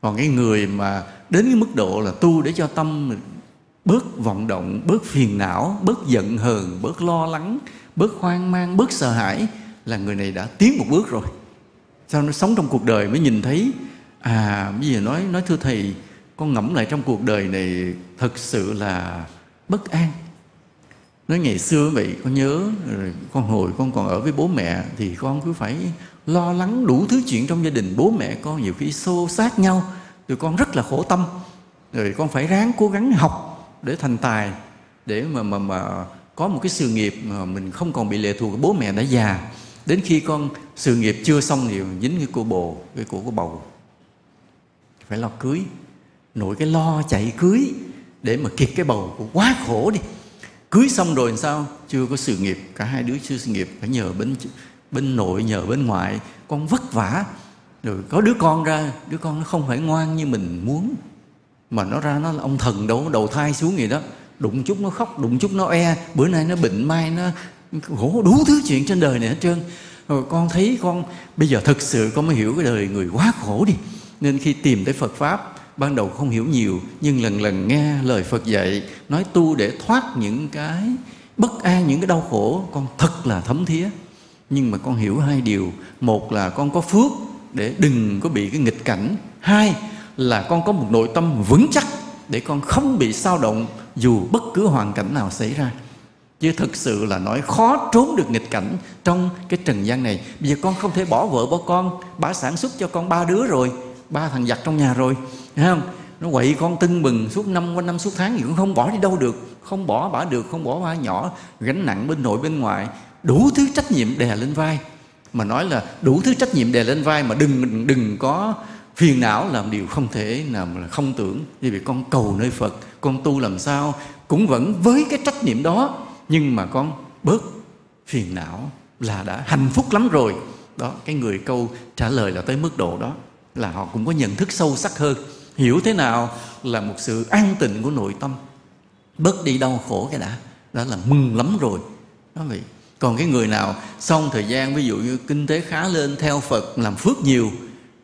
Còn cái người mà đến cái mức độ là tu để cho tâm bớt vọng động, bớt phiền não, bớt giận hờn, bớt lo lắng, bớt hoang mang, bớt sợ hãi là người này đã tiến một bước rồi. Sao nó sống trong cuộc đời mới nhìn thấy? À bây giờ nói nói thưa thầy, con ngẫm lại trong cuộc đời này thật sự là bất an. Nói ngày xưa vậy, con nhớ, rồi con hồi con còn ở với bố mẹ thì con cứ phải lo lắng đủ thứ chuyện trong gia đình. Bố mẹ con nhiều khi xô xát nhau rồi con rất là khổ tâm. Rồi con phải ráng cố gắng học để thành tài, để mà mà mà có một cái sự nghiệp mà mình không còn bị lệ thuộc bố mẹ đã già. Đến khi con sự nghiệp chưa xong thì dính cái cô bồ, cái cổ của bầu. Phải lo cưới nội cái lo chạy cưới để mà kịp cái bầu cũng quá khổ đi. Cưới xong rồi sao? Chưa có sự nghiệp, cả hai đứa chưa sự nghiệp, phải nhờ bên bên nội, nhờ bên ngoại. Con vất vả. Rồi có đứa con ra, đứa con nó không phải ngoan như mình muốn mà nó ra nó là ông thần đâu đầu thai xuống gì đó. Đụng chút nó khóc, đụng chút nó e. Bữa nay nó bệnh, mai nó gỗ đủ thứ chuyện trên đời này hết trơn. Rồi con thấy con, bây giờ thực sự con mới hiểu cái đời người quá khổ đi. Nên khi tìm tới Phật pháp, ban đầu không hiểu nhiều, nhưng lần lần nghe lời Phật dạy, nói tu để thoát những cái bất an, những cái đau khổ, con thật là thấm thía. Nhưng mà con hiểu hai điều. Một là con có phước để đừng có bị cái nghịch cảnh. Hai là con có một nội tâm vững chắc để con không bị sao động dù bất cứ hoàn cảnh nào xảy ra. Chứ thực sự là nói khó trốn được nghịch cảnh trong cái trần gian này. Bây giờ con không thể bỏ vợ bỏ con, bà sản xuất cho con ba đứa rồi, ba thằng giặt trong nhà rồi, thấy không? Nó quậy con tưng bừng suốt năm qua năm suốt tháng thì cũng không bỏ đi đâu được. Không bỏ bả được, không bỏ ba nhỏ, gánh nặng bên nội bên ngoài. Đủ thứ trách nhiệm đè lên vai. Mà nói là đủ thứ trách nhiệm đè lên vai mà đừng đừng có phiền não làm điều không thể nào là không tưởng. Như vì con cầu nơi phật, con tu làm sao cũng vẫn với cái trách nhiệm đó. Nhưng mà con bớt phiền não là đã hạnh phúc lắm rồi. Đó, cái người câu trả lời là tới mức độ đó, là họ cũng có nhận thức sâu sắc hơn. Hiểu thế nào là một sự an tịnh của nội tâm. Bớt đi đau khổ cái đã, đó là mừng lắm rồi. Đó, vậy còn cái người nào xong thời gian, ví dụ như kinh tế khá lên, theo phật làm phước nhiều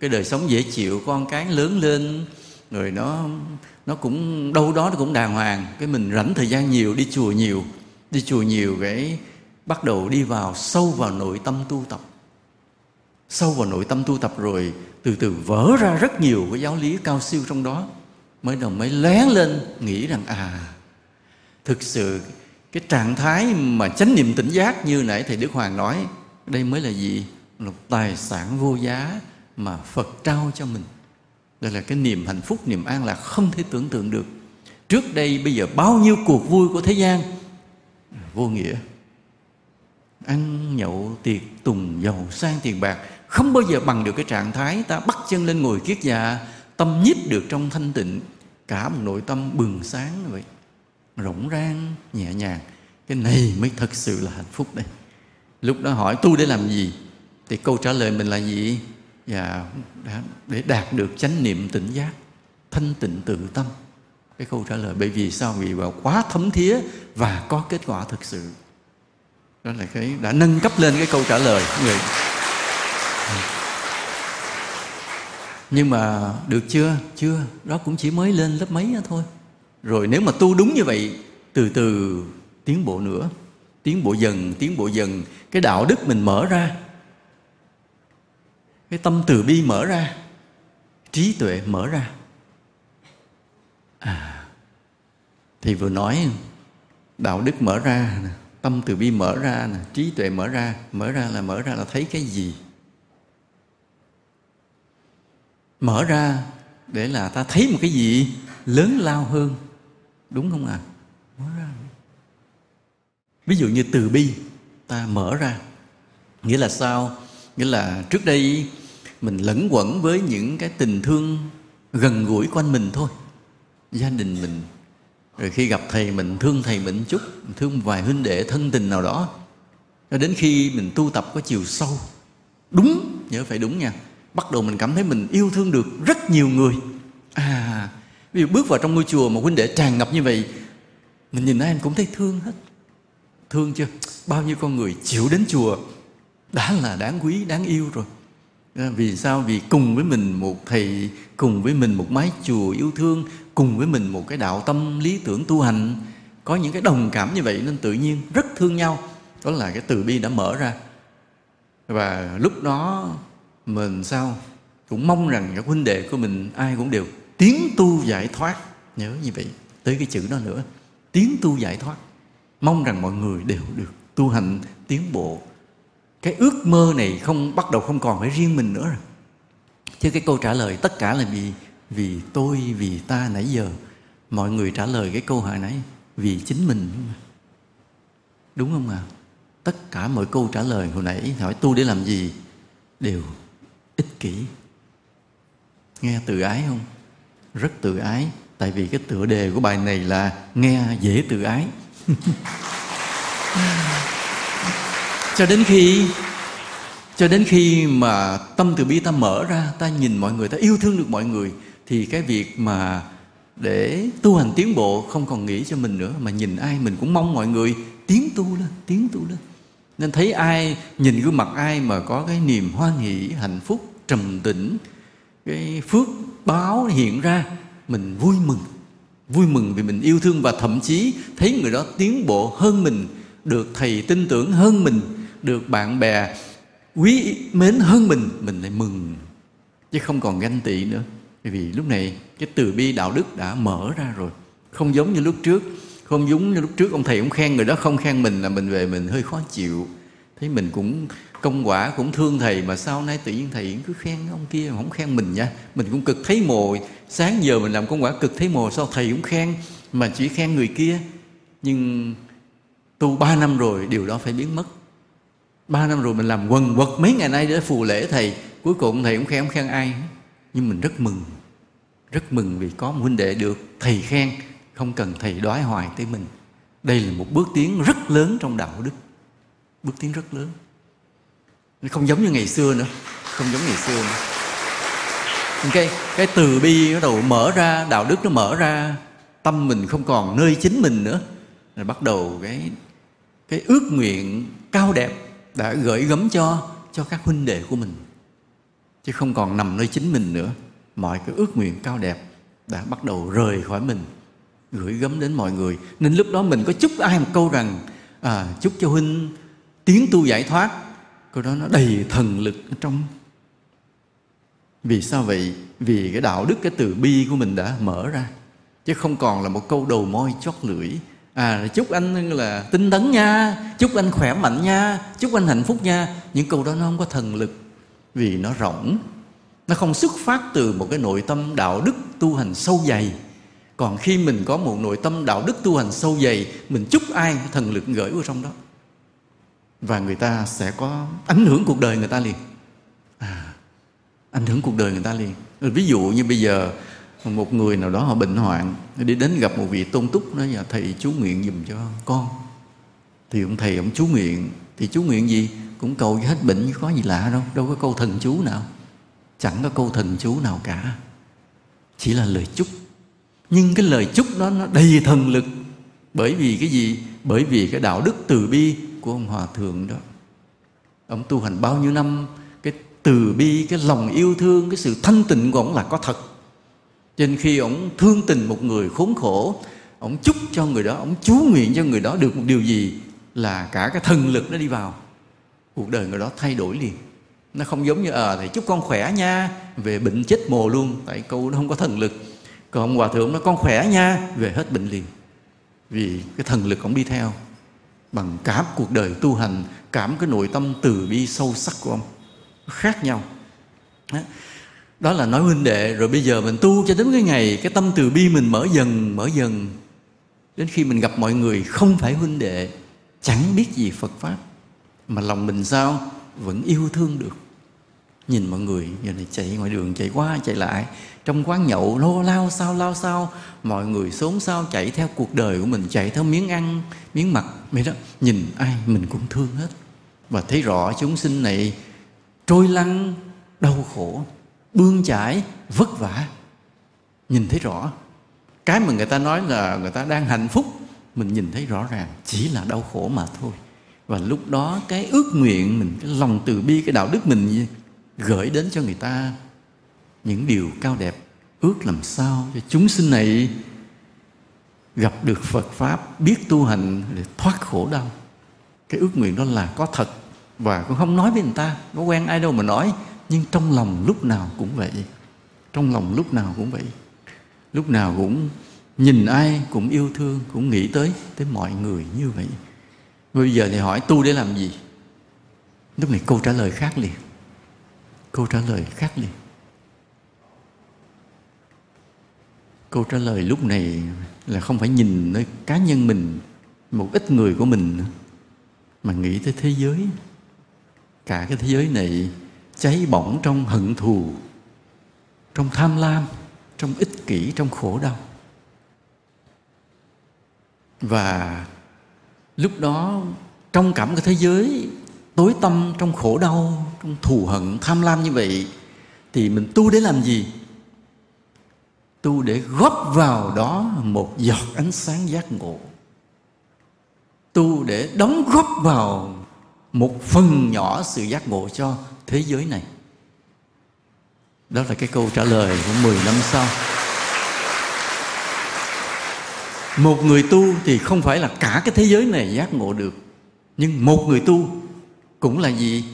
cái đời sống dễ chịu, con cái lớn lên, rồi nó nó cũng, đâu đó nó cũng đàng hoàng. Cái mình rảnh thời gian nhiều, đi chùa nhiều, đi chùa nhiều cái bắt đầu đi vào, sâu vào nội tâm tu tập. Sâu vào nội tâm tu tập rồi từ từ vỡ ra rất nhiều cái giáo lý cao siêu trong đó, mới đầu mới lén lên, nghĩ rằng à thực sự cái trạng thái mà chánh niệm tỉnh giác như nãy thầy đức hoàng nói, đây mới là gì? Là tài sản vô giá mà Phật trao cho mình. Đây là cái niềm hạnh phúc, niềm an lạc không thể tưởng tượng được. Trước đây, bây giờ bao nhiêu cuộc vui của thế gian? Vô nghĩa. Ăn nhậu tiệc tùng, giàu sang tiền bạc, không bao giờ bằng được cái trạng thái ta bắt chân lên ngồi kiết già, tâm nhíp được trong thanh tịnh, cả một nội tâm bừng sáng vậy. Rỗng rang, nhẹ nhàng. Cái này mới thật sự là hạnh phúc đây. Lúc đó hỏi, tu để làm gì? Thì câu trả lời mình là gì? Và để đạt được chánh niệm tỉnh giác, thanh tịnh tự tâm. Cái câu trả lời, bởi vì sao? Vì vào quá thấm thía và có kết quả thực sự. Đó là cái, đã nâng cấp lên cái câu trả lời, người. Nhưng mà được chưa? Chưa. Đó cũng chỉ mới lên lớp mấy thôi. Rồi nếu mà tu đúng như vậy, từ từ tiến bộ nữa. Tiến bộ dần, tiến bộ dần. Cái đạo đức mình mở ra cái tâm từ bi mở ra, trí tuệ mở ra. À thì vừa nói, đạo đức mở ra tâm từ bi mở ra trí tuệ mở ra mở ra là mở ra là thấy cái gì? Mở ra để là ta thấy một cái gì lớn lao hơn, đúng không ạ? À? mở ra. Ví dụ như từ bi, ta mở ra. Nghĩa là sao? Nghĩa là trước đây mình lẫn quẩn với những cái tình thương gần gũi quanh mình thôi. Gia đình mình, rồi khi gặp thầy mình, thương thầy mình chút thương vài huynh đệ thân tình nào đó, cho đến khi mình tu tập có chiều sâu, đúng, nhớ phải đúng nha, bắt đầu mình cảm thấy mình yêu thương được rất nhiều người. À ví dụ bước vào trong ngôi chùa mà huynh đệ tràn ngập như vậy, mình nhìn ai em cũng thấy thương hết. Thương chưa? Bao nhiêu con người chịu đến chùa, đã là đáng quý, đáng yêu rồi. Ờ, vì sao? Vì cùng với mình một thầy, cùng với mình một mái chùa yêu thương, cùng với mình một cái đạo tâm lý tưởng tu hành. Có những cái đồng cảm như vậy nên tự nhiên rất thương nhau. Đó là cái từ bi đã mở ra. Và lúc đó, mình sao? Cũng mong rằng các huynh đệ của mình ai cũng đều tiến tu giải thoát. Nhớ như vậy, tới cái chữ đó nữa. Tiến tu giải thoát. Mong rằng mọi người đều được tu hành tiến bộ cái ước mơ này không, bắt đầu không còn phải riêng mình nữa rồi. Chứ cái câu trả lời tất cả là vì vì tôi, vì ta nãy giờ. Mọi người trả lời cái câu hỏi nãy vì chính mình. Đúng không ạ? À? tất cả mọi câu trả lời hồi nãy hỏi tu để làm gì đều ích kỷ. Nghe tự ái không? Rất tự ái, tại vì cái tựa đề của bài này là nghe dễ tự ái. cho đến khi, cho đến khi mà tâm từ bi ta mở ra, ta nhìn mọi người, ta yêu thương được mọi người, thì cái việc mà để tu hành tiến bộ không còn nghĩ cho mình nữa, mà nhìn ai mình cũng mong mọi người tiến tu lên, tiến tu lên. Nên thấy ai, nhìn gương mặt ai mà có cái niềm hoan hỷ, hạnh phúc, trầm tĩnh, cái phước báo hiện ra, mình vui mừng. Vui mừng vì mình yêu thương và thậm chí thấy người đó tiến bộ hơn mình, được thầy tin tưởng hơn mình được bạn bè quý mến hơn mình mình lại mừng. Chứ không còn ganh tị nữa. Bởi vì lúc này cái từ bi đạo đức đã mở ra rồi. Không giống như lúc trước. Không giống như lúc trước ông thầy ông khen người đó không khen mình là mình về mình hơi khó chịu. Thấy mình cũng công quả, cũng thương thầy mà sau nay tự nhiên thầy cứ khen ông kia không khen mình nha. Mình cũng cực thấy mồ sáng giờ mình làm công quả cực thấy mồ sao thầy cũng khen mà chỉ khen người kia. Nhưng tu ba năm rồi, điều đó phải biến mất ba năm rồi mình làm quần quật mấy ngày nay để phù lễ thầy. Cuối cùng thầy cũng khen, không khen ai. Nhưng mình rất mừng. Rất mừng vì có một huynh đệ được thầy khen. Không cần thầy đoái hoài tới mình. Đây là một bước tiến rất lớn trong đạo đức. Bước tiến rất lớn. Nó không giống như ngày xưa nữa. Không giống ngày xưa nữa. Cái cái từ bi bắt đầu mở ra, đạo đức nó mở ra. Tâm mình không còn nơi chính mình nữa. Rồi bắt đầu cái cái ước nguyện cao đẹp đã gửi gắm cho cho các huynh đệ của mình. Chứ không còn nằm nơi chính mình nữa. Mọi cái ước nguyện cao đẹp đã bắt đầu rời khỏi mình gửi gắm đến mọi người. Nên lúc đó mình có chúc ai một câu rằng à, chúc cho huynh tiến tu giải thoát. Câu đó nó đầy thần lực ở trong. Vì sao vậy? Vì cái đạo đức cái từ bi của mình đã mở ra. Chứ không còn là một câu đầu môi chót lưỡi à chúc anh là tinh tấn nha chúc anh khỏe mạnh nha chúc anh hạnh phúc nha. Những câu đó nó không có thần lực vì nó rỗng. Nó không xuất phát từ một cái nội tâm đạo đức tu hành sâu dày. Còn khi mình có một nội tâm đạo đức tu hành sâu dày mình chúc ai thần lực gửi vào trong đó. Và người ta sẽ có ảnh hưởng cuộc đời người ta liền. À, ảnh hưởng cuộc đời người ta liền. Ví dụ như bây giờ một người nào đó họ bệnh hoạn, đi đến gặp một vị tôn túc, nói là, thầy chú nguyện dùm cho con. Thì ông thầy ông chú nguyện. Thì chú nguyện gì? Cũng cầu cho hết bệnh chứ có gì lạ đâu đâu có câu thần chú nào. Chẳng có câu thần chú nào cả. Chỉ là lời chúc. Nhưng cái lời chúc đó nó đầy thần lực. Bởi vì cái gì? Bởi vì cái đạo đức từ bi của ông hòa thượng đó. Ông tu hành bao nhiêu năm, cái từ bi, cái lòng yêu thương, cái sự thanh tịnh của ông là có thật cho nên khi ông thương tình một người khốn khổ ông chúc cho người đó ông chú nguyện cho người đó được một điều gì là cả cái thần lực nó đi vào. Cuộc đời người đó thay đổi liền. Nó không giống như ờ à, thầy chúc con khỏe nha về bệnh chết mồ luôn. Tại câu nó không có thần lực. Còn hòa thượng nó con khỏe nha về hết bệnh liền. Vì cái thần lực ông đi theo bằng cả cuộc đời tu hành cảm cái nội tâm từ bi sâu sắc của ông. Khác nhau. Đó đó là nói huynh đệ, rồi bây giờ mình tu cho đến cái ngày cái tâm từ bi mình mở dần mở dần. Đến khi mình gặp mọi người không phải huynh đệ, chẳng biết gì phật pháp, mà lòng mình sao vẫn yêu thương được. Nhìn mọi người, giờ này chạy ngoài đường, chạy qua, chạy lại, trong quán nhậu lô lao, sao lao, sao, mọi người xốn sao chạy theo cuộc đời của mình, chạy theo miếng ăn, miếng mặc, vậy đó. Nhìn ai mình cũng thương hết. Và thấy rõ chúng sinh này trôi lăn, đau khổ bươn chải, vất vả. Nhìn thấy rõ. Cái mà người ta nói là người ta đang hạnh phúc, mình nhìn thấy rõ ràng, chỉ là đau khổ mà thôi. Và lúc đó cái ước nguyện mình, cái lòng từ bi, cái đạo đức mình gửi đến cho người ta những điều cao đẹp, ước làm sao cho chúng sinh này gặp được Phật pháp, biết tu hành để thoát khổ đau. Cái ước nguyện đó là có thật và cũng không nói với người ta có quen ai đâu mà nói nhưng trong lòng lúc nào cũng vậy. Trong lòng lúc nào cũng vậy. Lúc nào cũng nhìn ai cũng yêu thương, cũng nghĩ tới tới mọi người như vậy. Bây giờ thì hỏi tu để làm gì? Lúc này câu trả lời khác liền. Câu trả lời khác liền. Câu trả lời lúc này là không phải nhìn nơi cá nhân mình, một ít người của mình mà nghĩ tới thế giới. Cả cái thế giới này cháy bỏng trong hận thù, trong tham lam, trong ích kỷ, trong khổ đau. Và lúc đó, trong cảm cái thế giới tối tâm, trong khổ đau, trong thù hận, tham lam như vậy, thì mình tu để làm gì? Tu để góp vào đó một giọt ánh sáng giác ngộ. Tu để đóng góp vào một phần nhỏ sự giác ngộ cho thế giới này? Đó là cái câu trả lời của 10 năm sau. Một người tu thì không phải là cả cái thế giới này giác ngộ được, nhưng một người tu cũng là gì?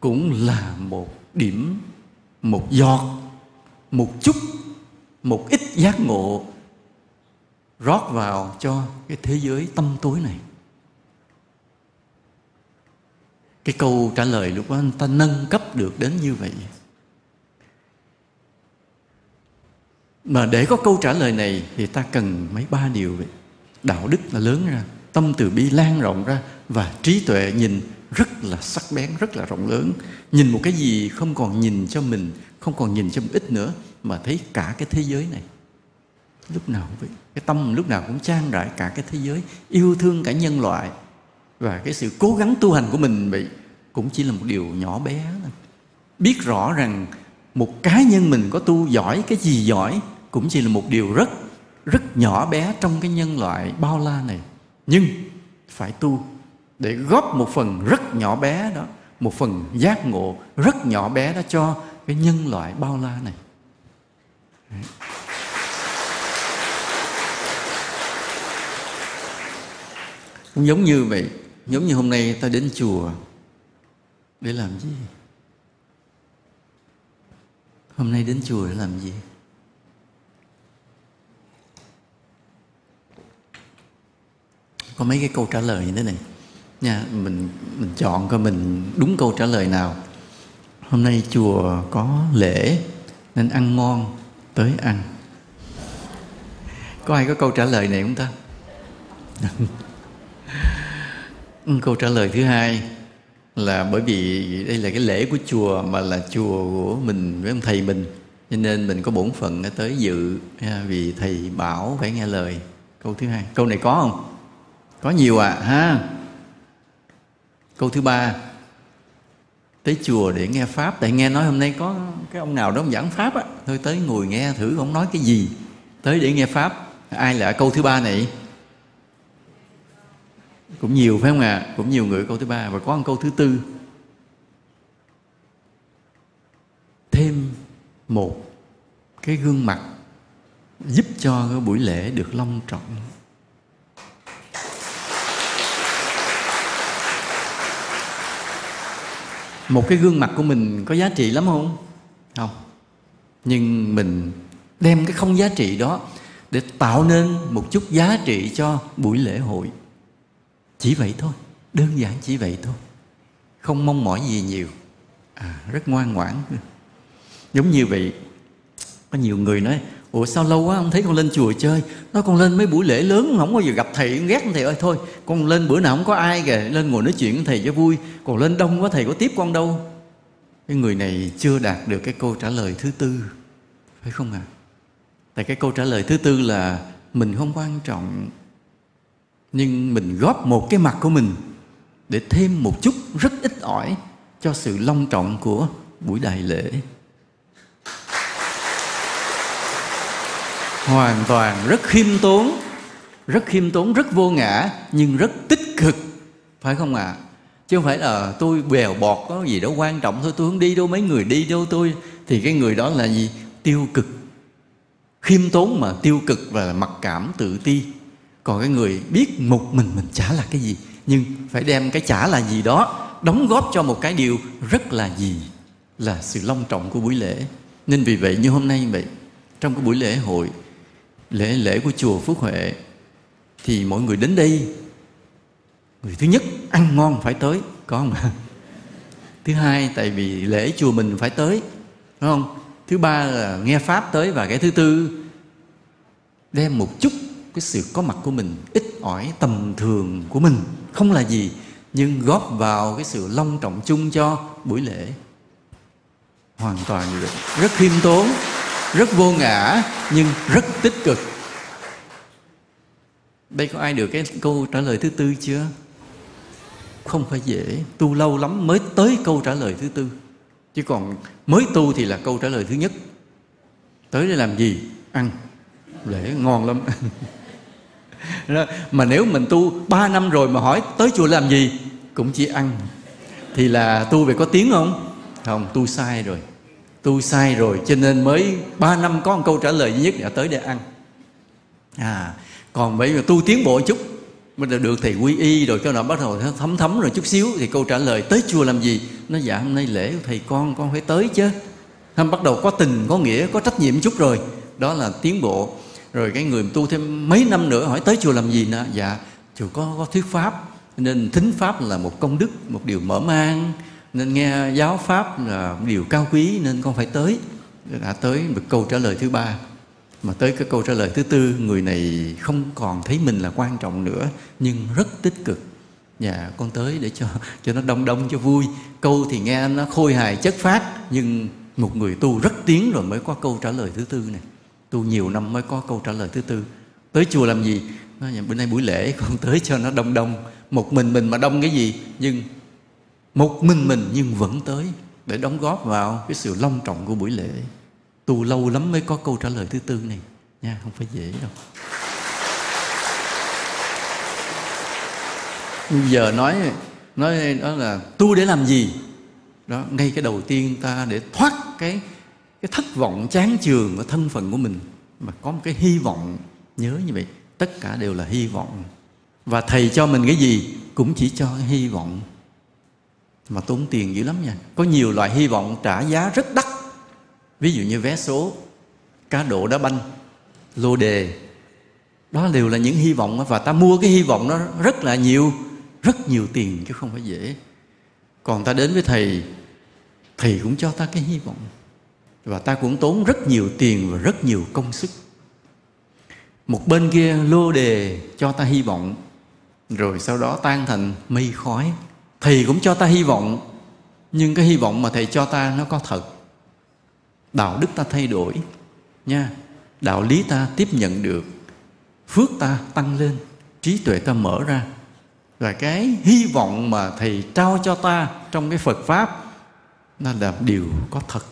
Cũng là một điểm, một giọt, một chút, một ít giác ngộ rót vào cho cái thế giới tâm tối này. Cái câu trả lời lúc đó anh ta nâng cấp được đến như vậy. Mà để có câu trả lời này thì ta cần mấy ba điều vậy. Đạo đức là lớn ra, tâm từ bi lan rộng ra và trí tuệ nhìn rất là sắc bén, rất là rộng lớn. Nhìn một cái gì không còn nhìn cho mình, không còn nhìn cho mình ít nữa mà thấy cả cái thế giới này. Lúc nào cũng vậy, cái tâm lúc nào cũng trang trải cả cái thế giới, yêu thương cả nhân loại và cái sự cố gắng tu hành của mình vậy cũng chỉ là một điều nhỏ bé thôi. biết rõ rằng một cá nhân mình có tu giỏi, cái gì giỏi cũng chỉ là một điều rất rất nhỏ bé trong cái nhân loại bao la này. Nhưng phải tu để góp một phần rất nhỏ bé đó, một phần giác ngộ rất nhỏ bé đó cho cái nhân loại bao la này. Cũng giống như vậy giống như hôm nay ta đến chùa để làm gì? Hôm nay đến chùa để làm gì? Có mấy cái câu trả lời như thế này. Nha, mình mình chọn coi mình đúng câu trả lời nào. Hôm nay chùa có lễ nên ăn ngon tới ăn. Có ai có câu trả lời này không ta? Ừ, câu trả lời thứ hai là bởi vì đây là cái lễ của chùa mà là chùa của mình với ông thầy mình, cho nên mình có bổn phận tới dự vì thầy bảo phải nghe lời. Câu thứ hai, câu này có không? Có nhiều à ha. Câu thứ ba, tới chùa để nghe pháp. Tại nghe nói hôm nay có cái ông nào đó ông giảng pháp á, thôi tới ngồi nghe thử ông nói cái gì tới để nghe pháp. Ai là câu thứ ba này? Cũng nhiều, phải không ạ? À? cũng nhiều người câu thứ ba. Và có một câu thứ tư. Thêm một cái gương mặt giúp cho cái buổi lễ được long trọng. Một cái gương mặt của mình có giá trị lắm không? Không. Nhưng mình đem cái không giá trị đó để tạo nên một chút giá trị cho buổi lễ hội chỉ vậy thôi đơn giản chỉ vậy thôi. Không mong mỏi gì nhiều. À, rất ngoan ngoãn. Giống như vậy có nhiều người nói ủa sao lâu quá không thấy con lên chùa chơi? Nó con lên mấy buổi lễ lớn không bao giờ gặp thầy ghét thầy ơi thôi con lên bữa nào không có ai kìa lên ngồi nói chuyện với thầy cho vui. Còn lên đông quá thầy có tiếp con đâu. Cái người này chưa đạt được cái câu trả lời thứ tư phải không ạ? À? tại cái câu trả lời thứ tư là mình không quan trọng nhưng mình góp một cái mặt của mình để thêm một chút rất ít ỏi cho sự long trọng của buổi đại lễ. Hoàn toàn rất khiêm tốn, rất khiêm tốn, rất vô ngã, nhưng rất tích cực, phải không ạ? À? chứ không phải là tôi bèo bọt có gì đó quan trọng thôi, tôi không đi đâu, mấy người đi đâu tôi, thì cái người đó là gì? Tiêu cực. Khiêm tốn mà tiêu cực và mặc cảm tự ti còn cái người biết một mình mình chả là cái gì? Nhưng phải đem cái chả là gì đó đóng góp cho một cái điều rất là gì? Là sự long trọng của buổi lễ. Nên vì vậy, như hôm nay vậy, trong cái buổi lễ hội, lễ lễ của chùa Phước Huệ, thì mọi người đến đây, người thứ nhất ăn ngon phải tới, có không? Ạ thứ hai, tại vì lễ chùa mình phải tới đúng không? Thứ ba là nghe pháp tới và cái thứ tư, đem một chút cái sự có mặt của mình, ít ỏi tầm thường của mình. Không là gì, nhưng góp vào cái sự long trọng chung cho buổi lễ. Hoàn toàn rất khiêm tốn, rất vô ngã, nhưng rất tích cực. Đây có ai được cái câu trả lời thứ tư chưa? Không phải dễ. Tu lâu lắm mới tới câu trả lời thứ tư. Chứ còn mới tu thì là câu trả lời thứ nhất. Tới để làm gì? Ăn. Lễ ngon lắm. mà nếu mình tu ba năm rồi mà hỏi tới chùa làm gì? Cũng chỉ ăn. Thì là tu về có tiếng không? Không, tu sai rồi. Tu sai rồi, cho nên mới ba năm có một câu trả lời duy nhất là tới để ăn. À còn bây giờ tu tiến bộ chút mình được thầy quy y rồi cho nó bắt đầu thấm thấm rồi chút xíu thì câu trả lời tới chùa làm gì? Nó dạ hôm nay lễ của thầy con con phải tới chứ. Hôm bắt đầu có tình, có nghĩa, có trách nhiệm chút rồi. Đó là tiến bộ rồi cái người tu thêm mấy năm nữa hỏi, tới chùa làm gì nữa dạ chùa có có thuyết pháp, nên thính pháp là một công đức, một điều mở mang, nên nghe giáo pháp là điều cao quý, nên con phải tới. Đã tới một câu trả lời thứ ba. Mà tới cái câu trả lời thứ tư, người này không còn thấy mình là quan trọng nữa, nhưng rất tích cực. Dạ con tới để cho cho nó đông đông cho vui. Câu thì nghe nó khôi hài chất phát, nhưng một người tu rất tiến rồi mới có câu trả lời thứ tư này tu nhiều năm mới có câu trả lời thứ tư. Tới chùa làm gì? Nó bữa nay buổi lễ con tới cho nó đông đông. Một mình mình mà đông cái gì? Nhưng một mình mình nhưng vẫn tới để đóng góp vào cái sự long trọng của buổi lễ. Tu lâu lắm mới có câu trả lời thứ tư này. Nha, không phải dễ đâu. Bây giờ nói nói đó là, tu để làm gì? Đó, ngay cái đầu tiên ta để thoát cái cái thất vọng chán chường ở thân phận của mình. Mà có một cái hy vọng, nhớ như vậy, tất cả đều là hy vọng. Và thầy cho mình cái gì cũng chỉ cho cái hy vọng. Mà tốn tiền dữ lắm nha. Có nhiều loại hy vọng trả giá rất đắt. Ví dụ như vé số, cá độ đá banh, lô đề. Đó đều là những hy vọng và ta mua cái hy vọng nó rất là nhiều, rất nhiều tiền chứ không phải dễ. Còn ta đến với thầy thầy cũng cho ta cái hy vọng và ta cũng tốn rất nhiều tiền và rất nhiều công sức. Một bên kia lô đề cho ta hy vọng, rồi sau đó tan thành mây khói. Thầy cũng cho ta hy vọng, nhưng cái hy vọng mà thầy cho ta nó có thật. Đạo đức ta thay đổi, nha. Đạo lý ta tiếp nhận được, phước ta tăng lên, trí tuệ ta mở ra. Và cái hy vọng mà thầy trao cho ta trong cái phật pháp, nó là điều có thật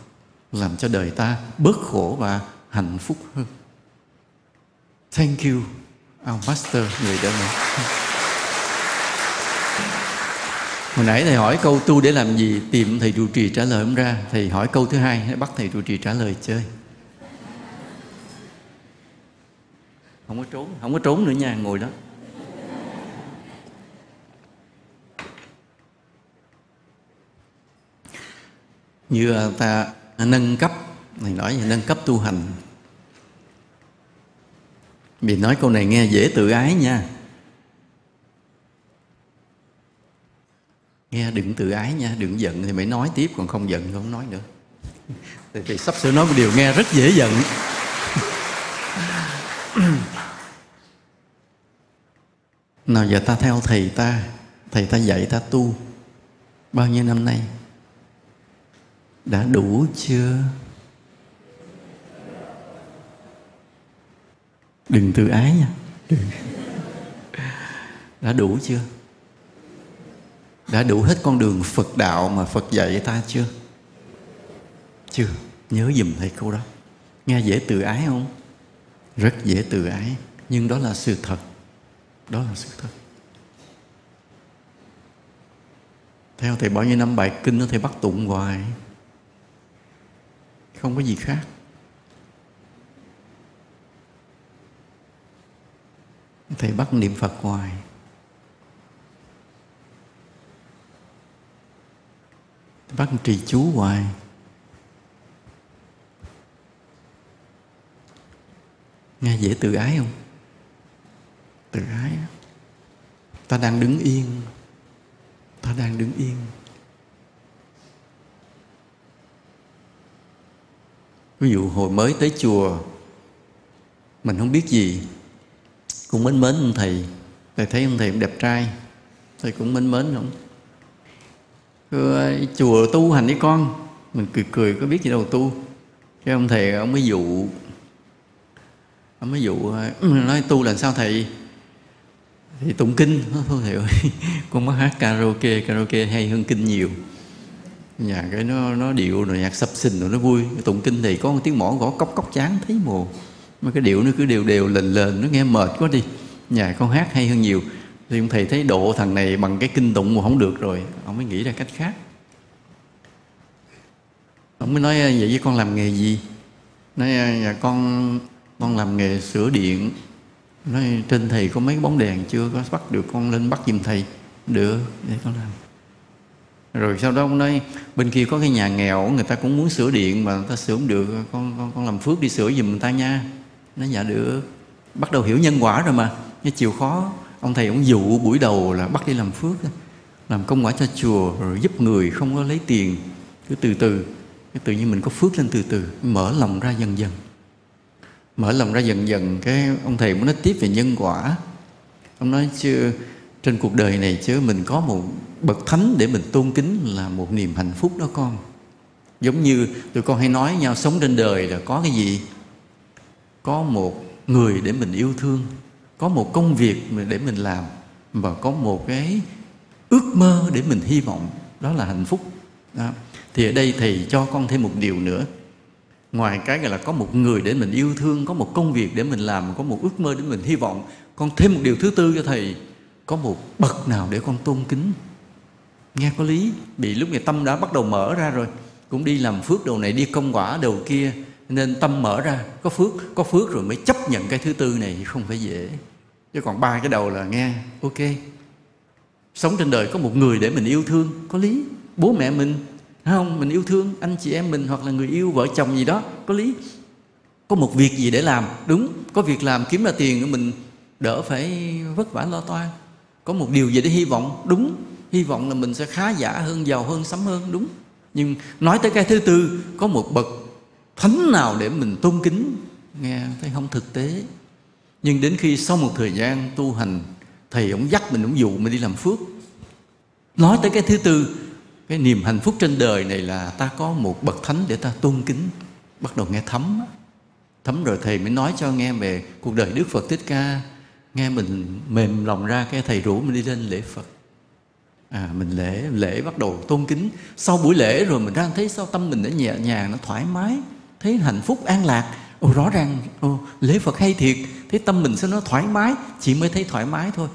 làm cho đời ta bớt khổ và hạnh phúc hơn. Thank you, our master, người đã nói. Hồi nãy thầy hỏi câu tu để làm gì, tìm thầy trụ trì trả lời không ra. Thầy hỏi câu thứ hai bắt thầy trụ trì trả lời chơi. Không có trốn, không có trốn nữa nha, ngồi đó. Như à, ta nâng cấp này nói về nâng cấp tu hành. Vì nói câu này nghe dễ tự ái nha. Nghe đừng tự ái nha đừng giận thì mới nói tiếp còn không giận không nói nữa. Thì, thì sắp sửa nói một điều nghe rất dễ giận. Nào giờ ta theo thầy ta thầy ta dạy ta tu bao nhiêu năm nay? Đã đủ chưa? Đừng tự ái nha. Đừng. đã đủ chưa? Đã đủ hết con đường phật đạo mà phật dạy ta chưa? Chưa. Nhớ dùm thầy câu đó. Nghe dễ tự ái không? Rất dễ tự ái. Nhưng đó là sự thật. Đó là sự thật. Theo thầy bao nhiêu năm bài kinh nó thầy bắt tụng hoài không có gì khác. Thầy bắt niệm phật hoài. Bắt trì chú hoài. Nghe dễ tự ái không? Tự ái ta đang đứng yên. Ta đang đứng yên. Ví dụ hồi mới tới chùa mình không biết gì. Cũng mến mến ông thầy. Thầy thấy ông thầy đẹp trai. Thầy cũng mến mến không Cứ, chùa tu hành với con. Mình cười cười có biết gì đâu tu. Cái ông thầy ông mới dụ. Ông mới dụ nói tu là sao thầy? Thì tụng kinh. Thôi thầy ơi con mới hát karaoke karaoke hay hơn kinh nhiều nhà cái nó nó điệu rồi, nhạc sập xình rồi nó vui. Tụng kinh thì có một tiếng mỏ gõ cốc cốc chán thấy mồ. Mà cái điệu nó cứ đều đều, lền lền, nó nghe mệt quá đi. Nhà con hát hay hơn nhiều. Thì ông thầy thấy độ thằng này bằng cái kinh tụng mà không được rồi. Ông mới nghĩ ra cách khác. Ông mới nói, vậy với con làm nghề gì? Nói nhà con con làm nghề sửa điện. Nói, trên thầy có mấy bóng đèn chưa? Có bắt được con lên bắt giùm thầy. Được, để con làm rồi sau đó ông nói bên kia có cái nhà nghèo, người ta cũng muốn sửa điện mà người ta sửa không được. Con con con làm phước đi sửa giùm người ta nha. Nó dạ được. Bắt đầu hiểu nhân quả rồi mà. Cái chiều khó. Ông thầy ông dụ buổi đầu là bắt đi làm phước làm công quả cho chùa, rồi giúp người không có lấy tiền. Cứ từ từ. Cái tự nhiên mình có phước lên từ từ. Mở lòng ra dần dần. Mở lòng ra dần dần. Cái ông thầy muốn nói tiếp về nhân quả. Ông nói chưa trên cuộc đời này chứ mình có một bậc thánh để mình tôn kính là một niềm hạnh phúc đó con. Giống như tụi con hay nói nhau, sống trên đời là có cái gì? Có một người để mình yêu thương, có một công việc để mình làm, và có một cái ước mơ để mình hy vọng, đó là hạnh phúc. Đó. thì ở đây thầy cho con thêm một điều nữa. Ngoài cái gọi là có một người để mình yêu thương, có một công việc để mình làm, có một ước mơ để mình hy vọng, con thêm một điều thứ tư cho thầy. Có một bậc nào để con tôn kính? Nghe có lý, bị lúc này tâm đã bắt đầu mở ra rồi. Cũng đi làm phước đầu này, đi công quả đầu kia, nên tâm mở ra. Có phước có phước rồi mới chấp nhận cái thứ tư này, không phải dễ. Chứ còn ba cái đầu là nghe, ok. Sống trên đời có một người để mình yêu thương, có lý. Bố mẹ mình không mình yêu thương anh chị em mình hoặc là người yêu vợ chồng gì đó, có lý. Có một việc gì để làm, đúng. Có việc làm kiếm ra tiền mình, đỡ phải vất vả lo toan. Có một điều gì để hy vọng, đúng hy vọng là mình sẽ khá giả hơn, giàu hơn, sắm hơn, đúng. Nhưng nói tới cái thứ tư, có một bậc thánh nào để mình tôn kính? Nghe thấy không thực tế. Nhưng đến khi sau một thời gian tu hành, thầy ông dắt mình ông dụ mình đi làm phước. Nói tới cái thứ tư, cái niềm hạnh phúc trên đời này là ta có một bậc thánh để ta tôn kính. Bắt đầu nghe thấm thấm rồi thầy mới nói cho nghe về cuộc đời đức phật thích ca. Nghe mình mềm lòng ra, cái thầy rủ mình đi lên lễ phật à mình lễ lễ bắt đầu tôn kính. Sau buổi lễ rồi mình đang thấy sao tâm mình nó nhẹ nhàng nó thoải mái thấy hạnh phúc an lạc. Ồ rõ ràng ồ, lễ phật hay thiệt. Thấy tâm mình sao nó thoải mái chỉ mới thấy thoải mái thôi.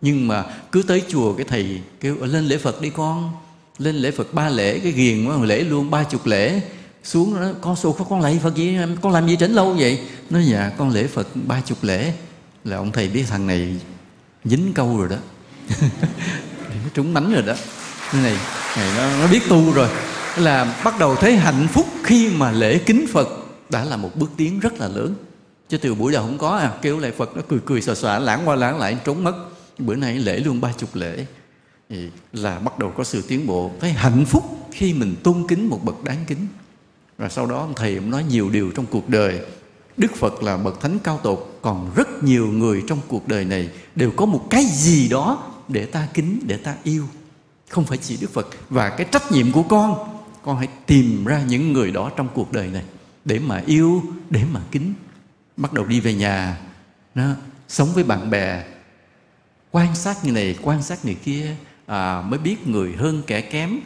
Nhưng mà cứ tới chùa cái thầy kêu lên lễ phật đi con. Lên lễ phật ba lễ cái ghiền quá lễ luôn ba chục lễ. Xuống nó con số con lạy phật gì? Con làm gì tránh lâu vậy? Nó dạ con lễ phật ba chục lễ. Là ông thầy biết thằng này dính câu rồi đó. nó trúng mánh rồi đó. Cái này này nó, nó biết tu rồi. Là bắt đầu thấy hạnh phúc khi mà lễ kính phật đã là một bước tiến rất là lớn. Chứ từ buổi đầu không có à kêu lại phật nó cười cười xòa xòa lãng qua lãng lại trốn mất. Bữa nay lễ luôn ba chục lễ. Thì là bắt đầu có sự tiến bộ. Thấy hạnh phúc khi mình tôn kính một bậc đáng kính. Và sau đó thầy cũng nói nhiều điều trong cuộc đời. Đức phật là bậc thánh cao tột còn rất nhiều người trong cuộc đời này đều có một cái gì đó để ta kính để ta yêu. Không phải chỉ đức phật. Và cái trách nhiệm của con con hãy tìm ra những người đó trong cuộc đời này để mà yêu để mà kính. Bắt đầu đi về nhà đó, sống với bạn bè quan sát như này quan sát người kia à, mới biết người hơn kẻ kém.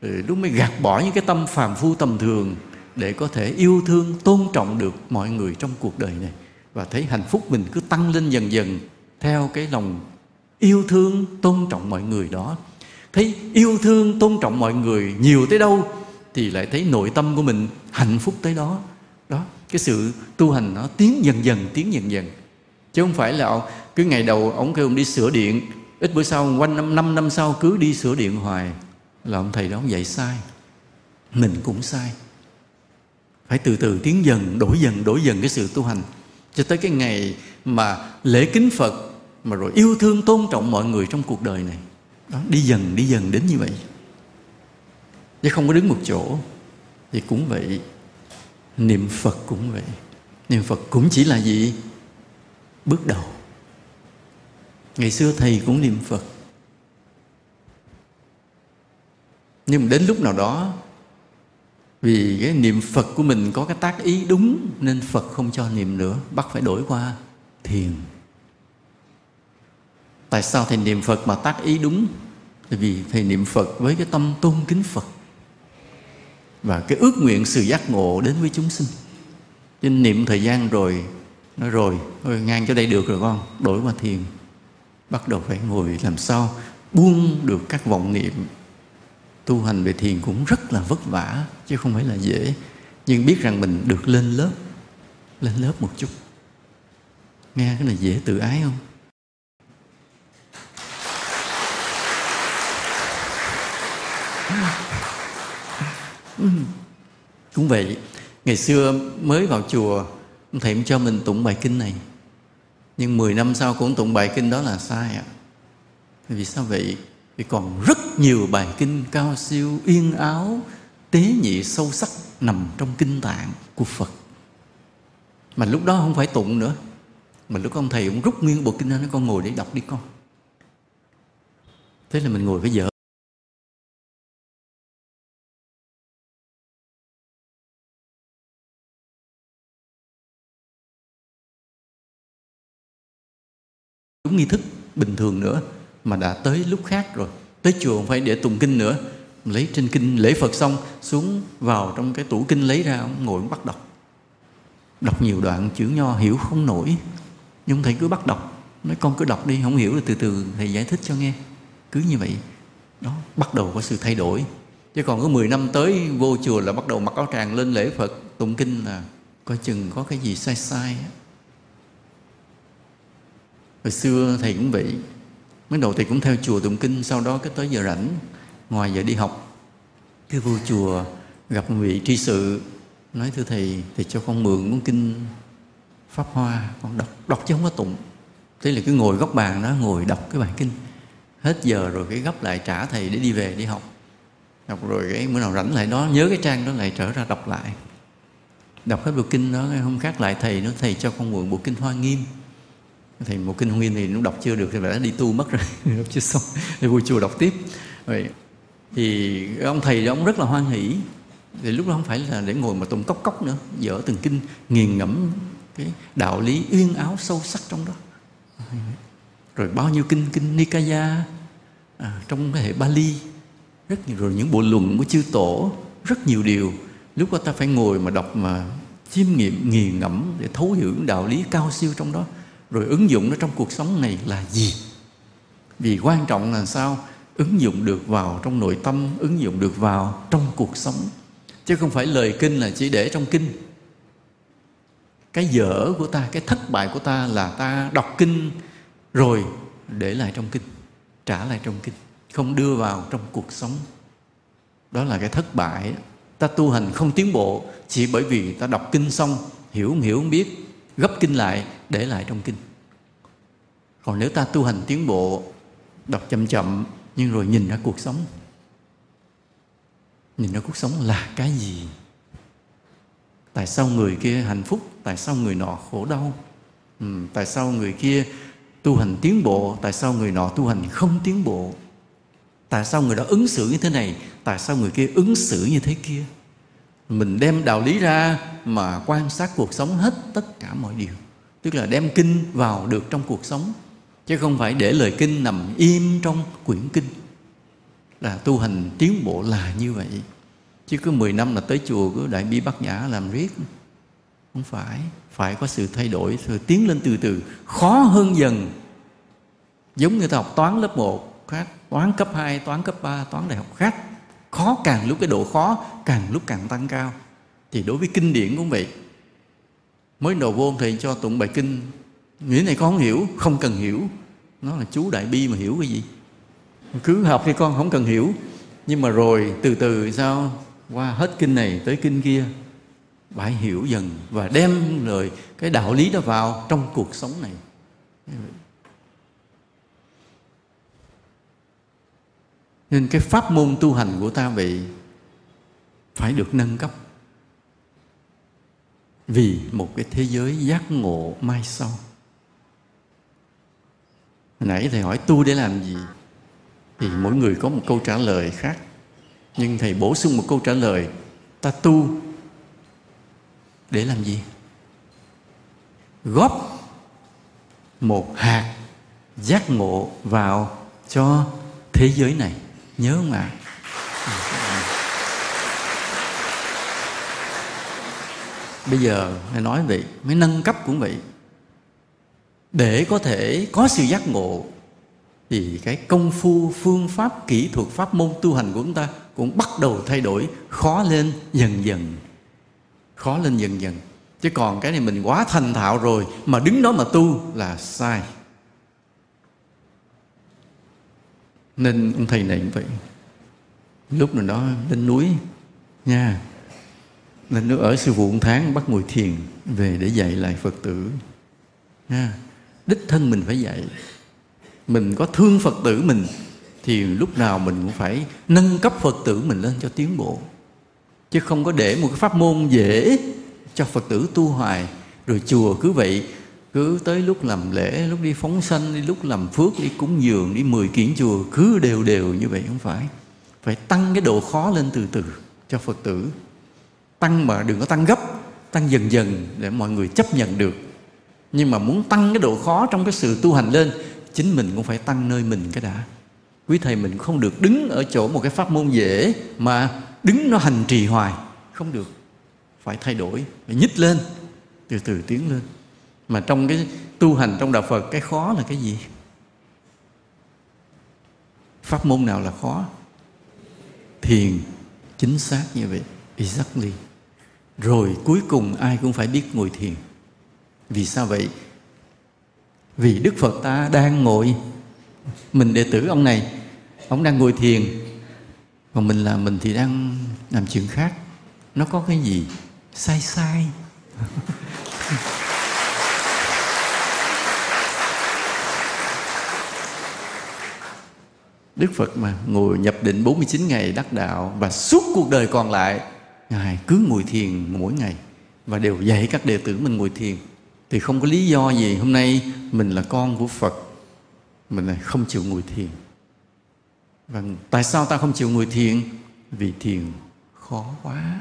Ừ, lúc mới gạt bỏ những cái tâm phàm phu tầm thường để có thể yêu thương tôn trọng được mọi người trong cuộc đời này. Và thấy hạnh phúc mình cứ tăng lên dần dần theo cái lòng yêu thương tôn trọng mọi người đó. Thấy yêu thương tôn trọng mọi người nhiều tới đâu thì lại thấy nội tâm của mình hạnh phúc tới đó. Đó cái sự tu hành nó tiến dần dần tiến dần dần. Chứ không phải là cứ ngày đầu ông kêu ông đi sửa điện ít bữa sau quanh năm, năm năm sau cứ đi sửa điện hoài. Là ông thầy đó ông dạy sai. Mình cũng sai. Phải từ từ tiến dần đổi dần đổi dần cái sự tu hành. Cho tới cái ngày mà lễ kính phật mà rồi yêu thương tôn trọng mọi người trong cuộc đời này. Đó, đi dần đi dần đến như vậy. Chứ không có đứng một chỗ. Thì cũng vậy. Niệm phật cũng vậy. Niệm phật cũng chỉ là gì? Bước đầu. Ngày xưa thầy cũng niệm phật. Nhưng mà đến lúc nào đó, vì cái niệm phật của mình có cái tác ý đúng, nên phật không cho niệm nữa. Bắt phải đổi qua thiền tại sao thầy niệm phật mà tác ý đúng? Tại vì thầy niệm phật với cái tâm tôn kính phật và cái ước nguyện sự giác ngộ đến với chúng sinh. Cho nên niệm thời gian rồi, nói rồi thôi ngang cho đây được rồi con, đổi qua thiền. Bắt đầu phải ngồi làm sao buông được các vọng niệm. Tu hành về thiền cũng rất là vất vả, chứ không phải là dễ. Nhưng biết rằng mình được lên lớp lên lớp một chút. Nghe cái này dễ tự ái không? Cũng vậy ngày xưa mới vào chùa, thầy cho mình tụng bài kinh này. Nhưng 10 năm sau cũng tụng bài kinh đó là sai ạ. Vì sao vậy? Vì còn rất nhiều bài kinh cao siêu yên áo, tế nhị sâu sắc nằm trong kinh tạng của phật. Mà lúc đó không phải tụng nữa. Mà lúc ông thầy cũng rút nguyên bộ kinh ra, nói con ngồi để đọc đi con. Thế là mình ngồi với vợ nghi thức bình thường nữa mà đã tới lúc khác rồi. Tới chùa không phải để tụng kinh nữa. Lấy trên kinh, lễ phật xong, xuống vào trong cái tủ kinh lấy ra, ngồi bắt đọc. Đọc nhiều đoạn chữ nho, hiểu không nổi. Nhưng thầy cứ bắt đọc. Nói, con cứ đọc đi, không hiểu rồi từ từ thầy giải thích cho nghe. Cứ như vậy. Đó, bắt đầu có sự thay đổi. Chứ còn có 10 năm tới, vô chùa là bắt đầu mặc áo tràng lên lễ phật, tụng kinh là coi chừng có cái gì sai sai á hồi xưa thầy cũng vậy. Mới đầu thầy cũng theo chùa tụng kinh, sau đó cái tới giờ rảnh, ngoài giờ đi học, cái vô chùa gặp một vị tri sự, nói, thưa thầy thầy cho con mượn cuốn kinh pháp hoa, con đọc đọc chứ không có tụng. Thế là cứ ngồi góc bàn đó, ngồi đọc cái bài kinh. Hết giờ rồi cái gấp lại trả thầy để đi về đi học. Đọc rồi cái bữa nào rảnh lại đó, nhớ cái trang đó lại trở ra đọc lại. Đọc hết bộ kinh đó không khác lại thầy nó thầy cho con mượn bộ kinh hoa nghiêm thầy một kinh nghiêm thì nó đọc chưa được thì phải đi tu mất rồi. Đọc chưa xong thì vui chùa đọc tiếp. Vậy thì ông thầy đó ông rất là hoan hỷ. Thì lúc đó không phải là để ngồi mà tụng cốc cốc nữa dở từng kinh nghiền ngẫm cái đạo lý uyên áo sâu sắc trong đó. Rồi bao nhiêu kinh kinh Nikaya à, trong cái hệ Bali rất nhiều rồi những bộ luận của chư tổ rất nhiều điều. Lúc đó ta phải ngồi mà đọc mà chiêm nghiệm nghiền ngẫm để thấu hiểu đạo lý cao siêu trong đó rồi ứng dụng nó trong cuộc sống này là gì? Vì quan trọng là sao? Ứng dụng được vào trong nội tâm, ứng dụng được vào trong cuộc sống. Chứ không phải lời kinh là chỉ để trong kinh. Cái dở của ta, cái thất bại của ta là ta đọc kinh rồi để lại trong kinh, trả lại trong kinh, không đưa vào trong cuộc sống. Đó là cái thất bại ta tu hành không tiến bộ chỉ bởi vì ta đọc kinh xong, hiểu không hiểu không biết gấp kinh lại để lại trong kinh. Còn nếu ta tu hành tiến bộ đọc chậm chậm nhưng rồi nhìn ra cuộc sống nhìn ra cuộc sống là cái gì? Tại sao người kia hạnh phúc? Tại sao người nọ khổ đau? Ừ, tại sao người kia tu hành tiến bộ? Tại sao người nọ tu hành không tiến bộ? Tại sao người đó ứng xử như thế này? Tại sao người kia ứng xử như thế kia? Mình đem đạo lý ra mà quan sát cuộc sống hết tất cả mọi điều. Tức là đem kinh vào được trong cuộc sống, chứ không phải để lời kinh nằm im trong quyển kinh. Là tu hành tiến bộ là như vậy. Chứ cứ 10 năm là tới chùa, cứ đại bi bát nhã làm riết. Không phải. Phải có sự thay đổi, sự tiến lên từ từ. Khó hơn dần. Giống như ta học toán lớp 1 khác, toán cấp 2 toán cấp 3 toán đại học khác khó càng lúc cái độ khó, càng lúc càng tăng cao. Thì đối với kinh điển cũng vậy. Mới đầu vô thầy cho tụng bài kinh nghĩa này con không hiểu, không cần hiểu. Nó là chú đại bi mà hiểu cái gì? Cứ học thì con không cần hiểu. Nhưng mà rồi từ từ sao, qua hết kinh này tới kinh kia phải hiểu dần và đem lời, cái đạo lý đó vào trong cuộc sống này. Nên cái pháp môn tu hành của ta vậy phải được nâng cấp. Vì một cái thế giới giác ngộ mai sau. Hồi nãy thầy hỏi tu để làm gì? Thì mỗi người có một câu trả lời khác. Nhưng thầy bổ sung một câu trả lời. Ta tu để làm gì? Góp một hạt giác ngộ vào cho thế giới này nhớ không ạ? Bây giờ hãy nói vậy, mới nâng cấp cũng vậy. Để có thể có sự giác ngộ thì cái công phu, phương pháp, kỹ thuật, pháp môn tu hành của chúng ta cũng bắt đầu thay đổi, khó lên dần dần. Khó lên dần dần. Chứ còn cái này mình quá thành thạo rồi mà đứng đó mà tu là sai. Nên ông thầy này cũng vậy. Lúc nào đó lên núi, nha. Nên nó ở sư phụ một tháng bắt ngồi thiền về để dạy lại phật tử, nha. Đích thân mình phải dạy. Mình có thương phật tử mình, thì lúc nào mình cũng phải nâng cấp phật tử mình lên cho tiến bộ. Chứ không có để một cái pháp môn dễ cho phật tử tu hoài, rồi chùa cứ vậy cứ tới lúc làm lễ, lúc đi phóng sanh, đi lúc làm phước, đi cúng dường, đi mười kiển chùa, cứ đều đều như vậy không phải. Phải tăng cái độ khó lên từ từ cho phật tử. Tăng mà đừng có tăng gấp, tăng dần dần để mọi người chấp nhận được. Nhưng mà muốn tăng cái độ khó trong cái sự tu hành lên, chính mình cũng phải tăng nơi mình cái đã. Quý thầy mình không được đứng ở chỗ một cái pháp môn dễ mà đứng nó hành trì hoài. Không được. Phải thay đổi, phải nhích lên, từ từ tiến lên mà trong cái tu hành trong đạo phật, cái khó là cái gì? Pháp môn nào là khó? Thiền, chính xác như vậy, exactly. Rồi cuối cùng ai cũng phải biết ngồi thiền. Vì sao vậy? Vì đức phật ta đang ngồi. Mình đệ tử ông này, ông đang ngồi thiền. Còn mình là, mình thì đang làm chuyện khác. Nó có cái gì? Sai sai. Đức Phật mà ngồi nhập định 49 ngày đắc đạo và suốt cuộc đời còn lại, Ngài cứ ngồi thiền mỗi ngày và đều dạy các đệ tử mình ngồi thiền. Thì không có lý do gì hôm nay mình là con của Phật, mình lại không chịu ngồi thiền. Và tại sao ta không chịu ngồi thiền? Vì thiền khó quá.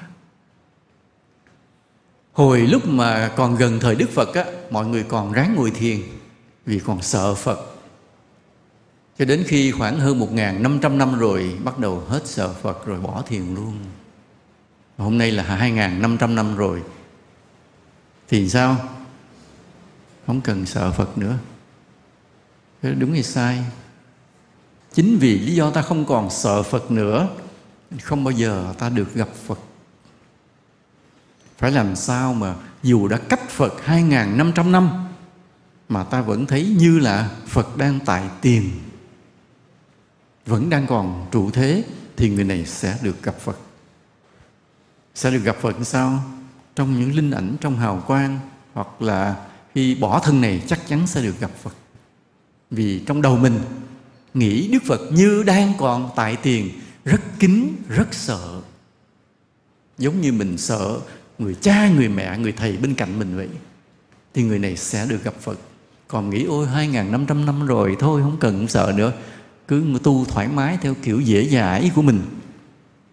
Hồi lúc mà còn gần thời Đức Phật á, mọi người còn ráng ngồi thiền vì còn sợ Phật cho đến khi khoảng hơn 1.500 năm rồi, bắt đầu hết sợ Phật rồi bỏ thiền luôn. Hôm nay là 2.500 năm rồi. Thì sao? Không cần sợ Phật nữa. Đúng hay sai? Chính vì lý do ta không còn sợ Phật nữa, không bao giờ ta được gặp Phật. Phải làm sao mà dù đã cách Phật 2.500 năm, mà ta vẫn thấy như là Phật đang tại tiền vẫn đang còn trụ thế, thì người này sẽ được gặp Phật. Sẽ được gặp Phật sao? Trong những linh ảnh, trong hào quang, hoặc là khi bỏ thân này, chắc chắn sẽ được gặp Phật. Vì trong đầu mình, nghĩ Đức Phật như đang còn tại tiền, rất kính rất sợ. Giống như mình sợ người cha, người mẹ, người thầy bên cạnh mình vậy, thì người này sẽ được gặp Phật. Còn nghĩ, ôi 2.500 năm rồi, thôi, không cần sợ nữa cứ tu thoải mái theo kiểu dễ dãi của mình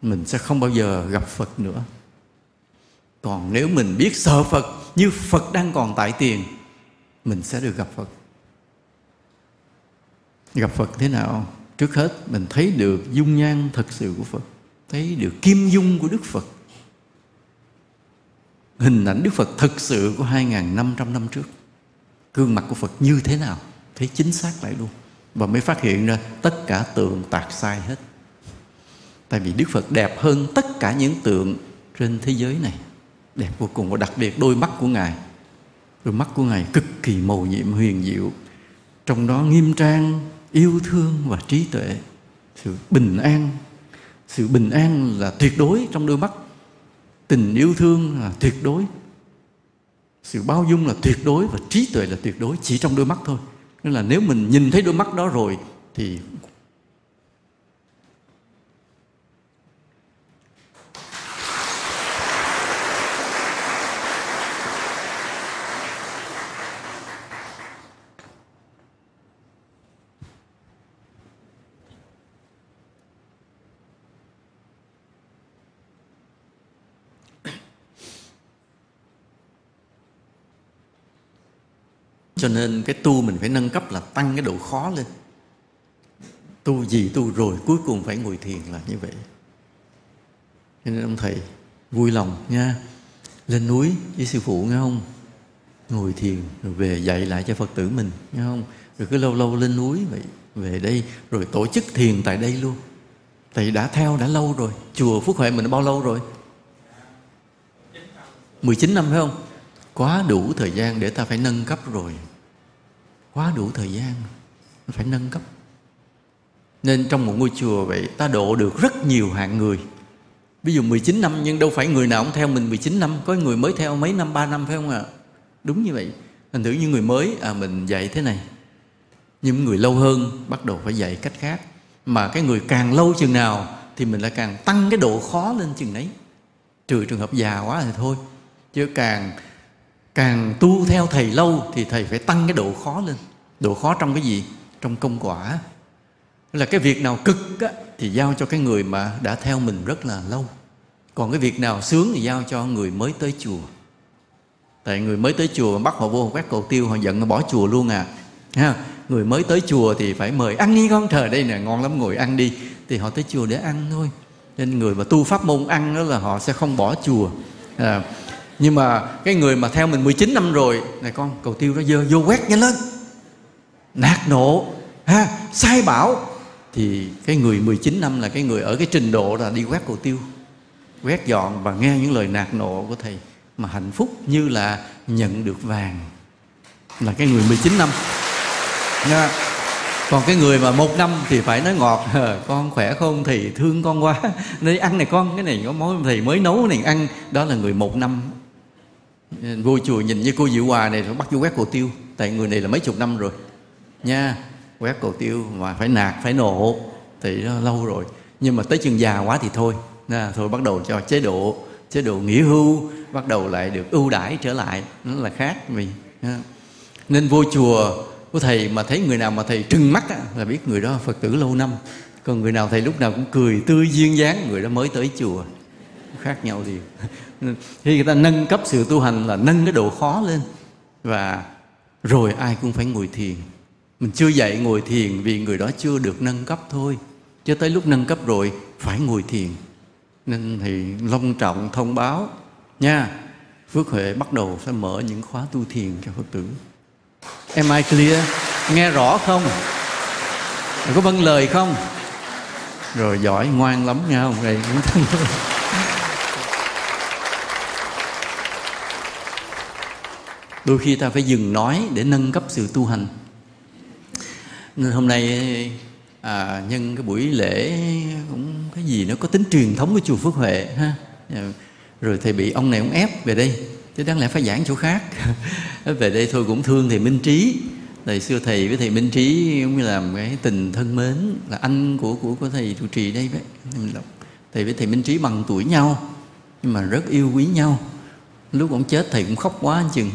mình sẽ không bao giờ gặp Phật nữa. Còn nếu mình biết sợ Phật như Phật đang còn tại tiền, mình sẽ được gặp Phật. Gặp Phật thế nào? Trước hết, mình thấy được dung nhan thật sự của Phật, thấy được kim dung của Đức Phật. Hình ảnh Đức Phật thật sự của 2.500 năm trước. Gương mặt của Phật như thế nào? Thấy chính xác lại luôn và mới phát hiện ra tất cả tượng tạc sai hết. Tại vì Đức Phật đẹp hơn tất cả những tượng trên thế giới này. Đẹp vô cùng và đặc biệt đôi mắt của Ngài. Đôi mắt của Ngài cực kỳ màu nhiệm, huyền diệu. Trong đó nghiêm trang, yêu thương và trí tuệ. Sự bình an. Sự bình an là tuyệt đối trong đôi mắt. Tình yêu thương là tuyệt đối. Sự bao dung là tuyệt đối và trí tuệ là tuyệt đối chỉ trong đôi mắt thôi nên là nếu mình nhìn thấy đôi mắt đó rồi thì cho nên cái tu mình phải nâng cấp là tăng cái độ khó lên. Tu gì tu rồi, cuối cùng phải ngồi thiền là như vậy. Cho nên ông thầy, vui lòng nha. Lên núi với sư phụ nghe không? Ngồi thiền, rồi về dạy lại cho phật tử mình, nghe không? Rồi cứ lâu lâu lên núi vậy, về đây, rồi tổ chức thiền tại đây luôn. Thầy đã theo, đã lâu rồi. Chùa phúc huệ mình đã bao lâu rồi? 19 năm, phải không? Quá đủ thời gian để ta phải nâng cấp rồi quá đủ thời gian phải nâng cấp. Nên trong một ngôi chùa vậy, ta độ được rất nhiều hạng người. Ví dụ 19 năm, nhưng đâu phải người nào cũng theo mình 19 năm. Có người mới theo mấy năm, ba năm, phải không ạ? À? đúng như vậy. Thành thử như người mới à mình dạy thế này. Nhưng người lâu hơn bắt đầu phải dạy cách khác. Mà cái người càng lâu chừng nào thì mình lại càng tăng cái độ khó lên chừng đấy. Trừ trường hợp già quá thì thôi. Chứ càng càng tu theo thầy lâu thì thầy phải tăng cái độ khó lên. Độ khó trong cái gì? Trong công quả. Là cái việc nào cực á, thì giao cho cái người mà đã theo mình rất là lâu. Còn cái việc nào sướng thì giao cho người mới tới chùa. Tại người mới tới chùa bắt họ vô quét cầu tiêu họ giận họ bỏ chùa luôn à. Ha người mới tới chùa thì phải mời ăn đi con. Trời đây nè ngon lắm ngồi ăn đi. Thì họ tới chùa để ăn thôi. Nên người mà tu pháp môn ăn đó là họ sẽ không bỏ chùa. À, nhưng mà cái người mà theo mình 19 năm rồi, này con, cầu tiêu nó dơ, vô quét nhanh lên. Nạt nộ, ha, sai bảo. Thì cái người 19 năm là cái người ở cái trình độ là đi quét cầu tiêu. Quét dọn và nghe những lời nạt nộ của thầy mà hạnh phúc như là nhận được vàng. Là cái người 19 năm. Nha. còn cái người mà một năm thì phải nói ngọt. Con khỏe không thì thương con quá. Nên ăn này con, cái này có món thầy mới nấu này, ăn. Đó là người một năm vô chùa nhìn như cô Diệu Hòa này bắt vô quét cổ tiêu. Tại người này là mấy chục năm rồi. Nha quét cổ tiêu mà phải nạt phải nổ thì nó lâu rồi. Nhưng mà tới chừng già quá thì thôi. Nha thôi bắt đầu cho chế độ chế độ nghỉ hưu bắt đầu lại được ưu đãi trở lại. Nó là khác vì nên vô chùa của thầy mà thấy người nào mà thầy trừng mắt á, là biết người đó phật tử lâu năm. Còn người nào thầy lúc nào cũng cười tươi duyên dáng người đó mới tới chùa. Khác nhau thì khi người ta nâng cấp sự tu hành là nâng cái độ khó lên. Và rồi ai cũng phải ngồi thiền. Mình chưa dạy ngồi thiền vì người đó chưa được nâng cấp thôi. Cho tới lúc nâng cấp rồi, phải ngồi thiền. Nên thì long trọng thông báo, nha, phước huệ bắt đầu sẽ mở những khóa tu thiền cho phật tử. Em ai clear? Nghe rõ không? Có vâng lời không? Rồi giỏi ngoan lắm nha ông này cũng thân đôi khi ta phải dừng nói để nâng cấp sự tu hành. Nên hôm nay à, nhân cái buổi lễ cũng cái gì nó có tính truyền thống của chùa Phước Huệ ha. Dạ. Rồi thầy bị ông này ông ép về đây. Chứ đáng lẽ phải giảng chỗ khác. Về đây thôi cũng thương thầy Minh Trí. Thời xưa thầy với thầy Minh Trí cũng như làm cái tình thân mến là anh của của của thầy trụ trì đây vậy. Thầy với thầy Minh Trí bằng tuổi nhau nhưng mà rất yêu quý nhau. Lúc ông chết thầy cũng khóc quá anh chừng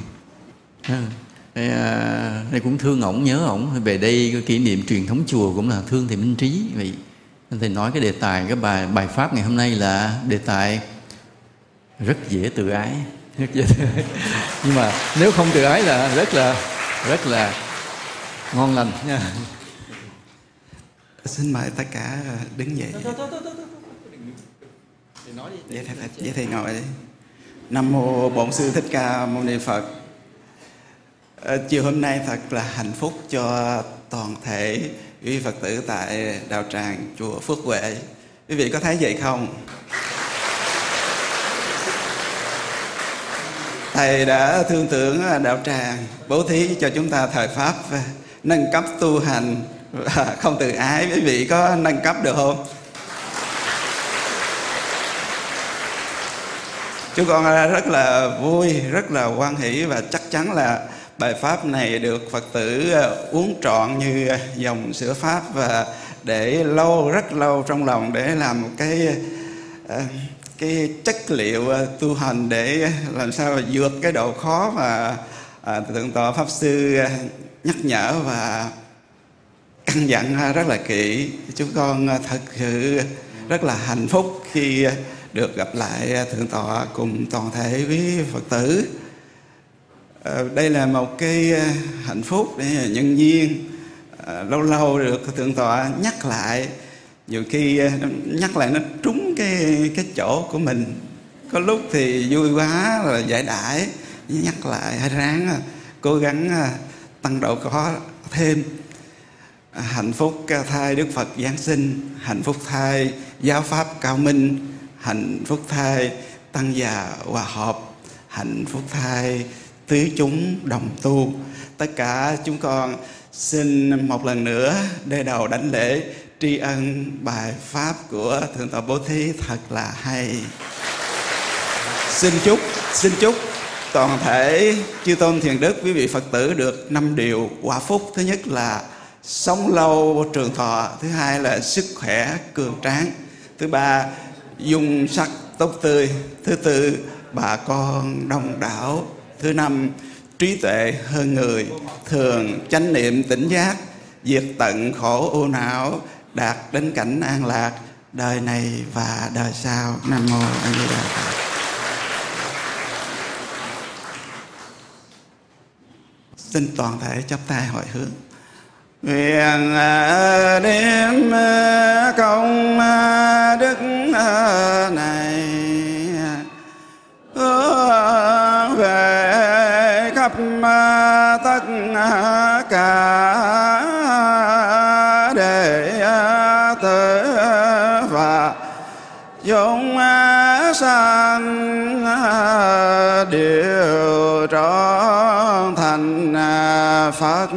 thầy, à, thầy cũng thương ổng nhớ ổng. Về đây cái kỷ niệm truyền thống chùa cũng là thương thầy Minh Trí vậy. Thầy nói cái đề tài cái bài bài pháp ngày hôm nay là đề tài rất dễ tự ái. Rất dễ tự ái. nhưng mà nếu không tự ái là rất là rất là ngon lành. Nha xin mời tất cả đứng dậy. Vậy thầy, vậy thầy ngồi đi. Nam mô bổn sư thích ca mâu ni phật Ờ, chiều hôm nay thật là hạnh phúc cho toàn thể quý phật tử tại đạo tràng chùa phước huệ. Quý vị có thấy vậy không? Thầy đã thương tưởng ờ, đạo tràng bố thí cho chúng ta thời pháp ờ, nâng cấp tu hành. Và không tự ái, quý vị có nâng cấp được không? Chúng con rất là vui, rất là quan hỷ và chắc chắn là bài pháp này được phật tử ờ, uống trọn như ờ, dòng sữa pháp và để lâu, rất lâu trong lòng để làm một cái ờ, cái chất liệu tu hành để làm sao vượt cái độ khó mà à, thượng tọa pháp sư nhắc nhở và căn dặn rất là kỹ. Chúng con thật sự rất là hạnh phúc khi được gặp lại thượng tọa cùng toàn thể quý phật tử. Ờ, đây là một cái ờ, hạnh phúc để nhân viên ờ, lâu lâu được thượng tọa nhắc lại, nhiều khi nhắc lại nó trúng cái cái chỗ của mình. Có lúc thì vui quá rồi giải đãi, nhắc lại hay ráng cố gắng tăng độ có thêm. Hạnh phúc thai đức phật giáng sinh, hạnh phúc thai giáo pháp cao minh, hạnh phúc thai tăng già hòa hợp, hạnh phúc thai tứ chúng đồng tu. Tất cả chúng con xin một lần nữa đề đầu đánh lễ tri ân bài pháp của thượng tọa bố thí. Thật là hay. Xin chúc xin chúc toàn thể chư tôn thiền đức, quý vị phật tử được năm điều quả phúc. Thứ nhất là sống lâu trường thọ, thứ hai là sức khỏe cường tráng, thứ ba dung sắc tốt tươi, thứ tư bà con đông đảo thứ năm, trí tuệ hơn người, thường chánh niệm tỉnh giác, diệt tận khổ u não, đạt đến cảnh an lạc, đời này và đời sau. Nam mô a di đà phật. Xin toàn thể chắp tay hỏi hướng. Nguyện à, đêm à, công à, đức này. Khắp tất cả đệ tử và chúng sanh đều trở thành phật.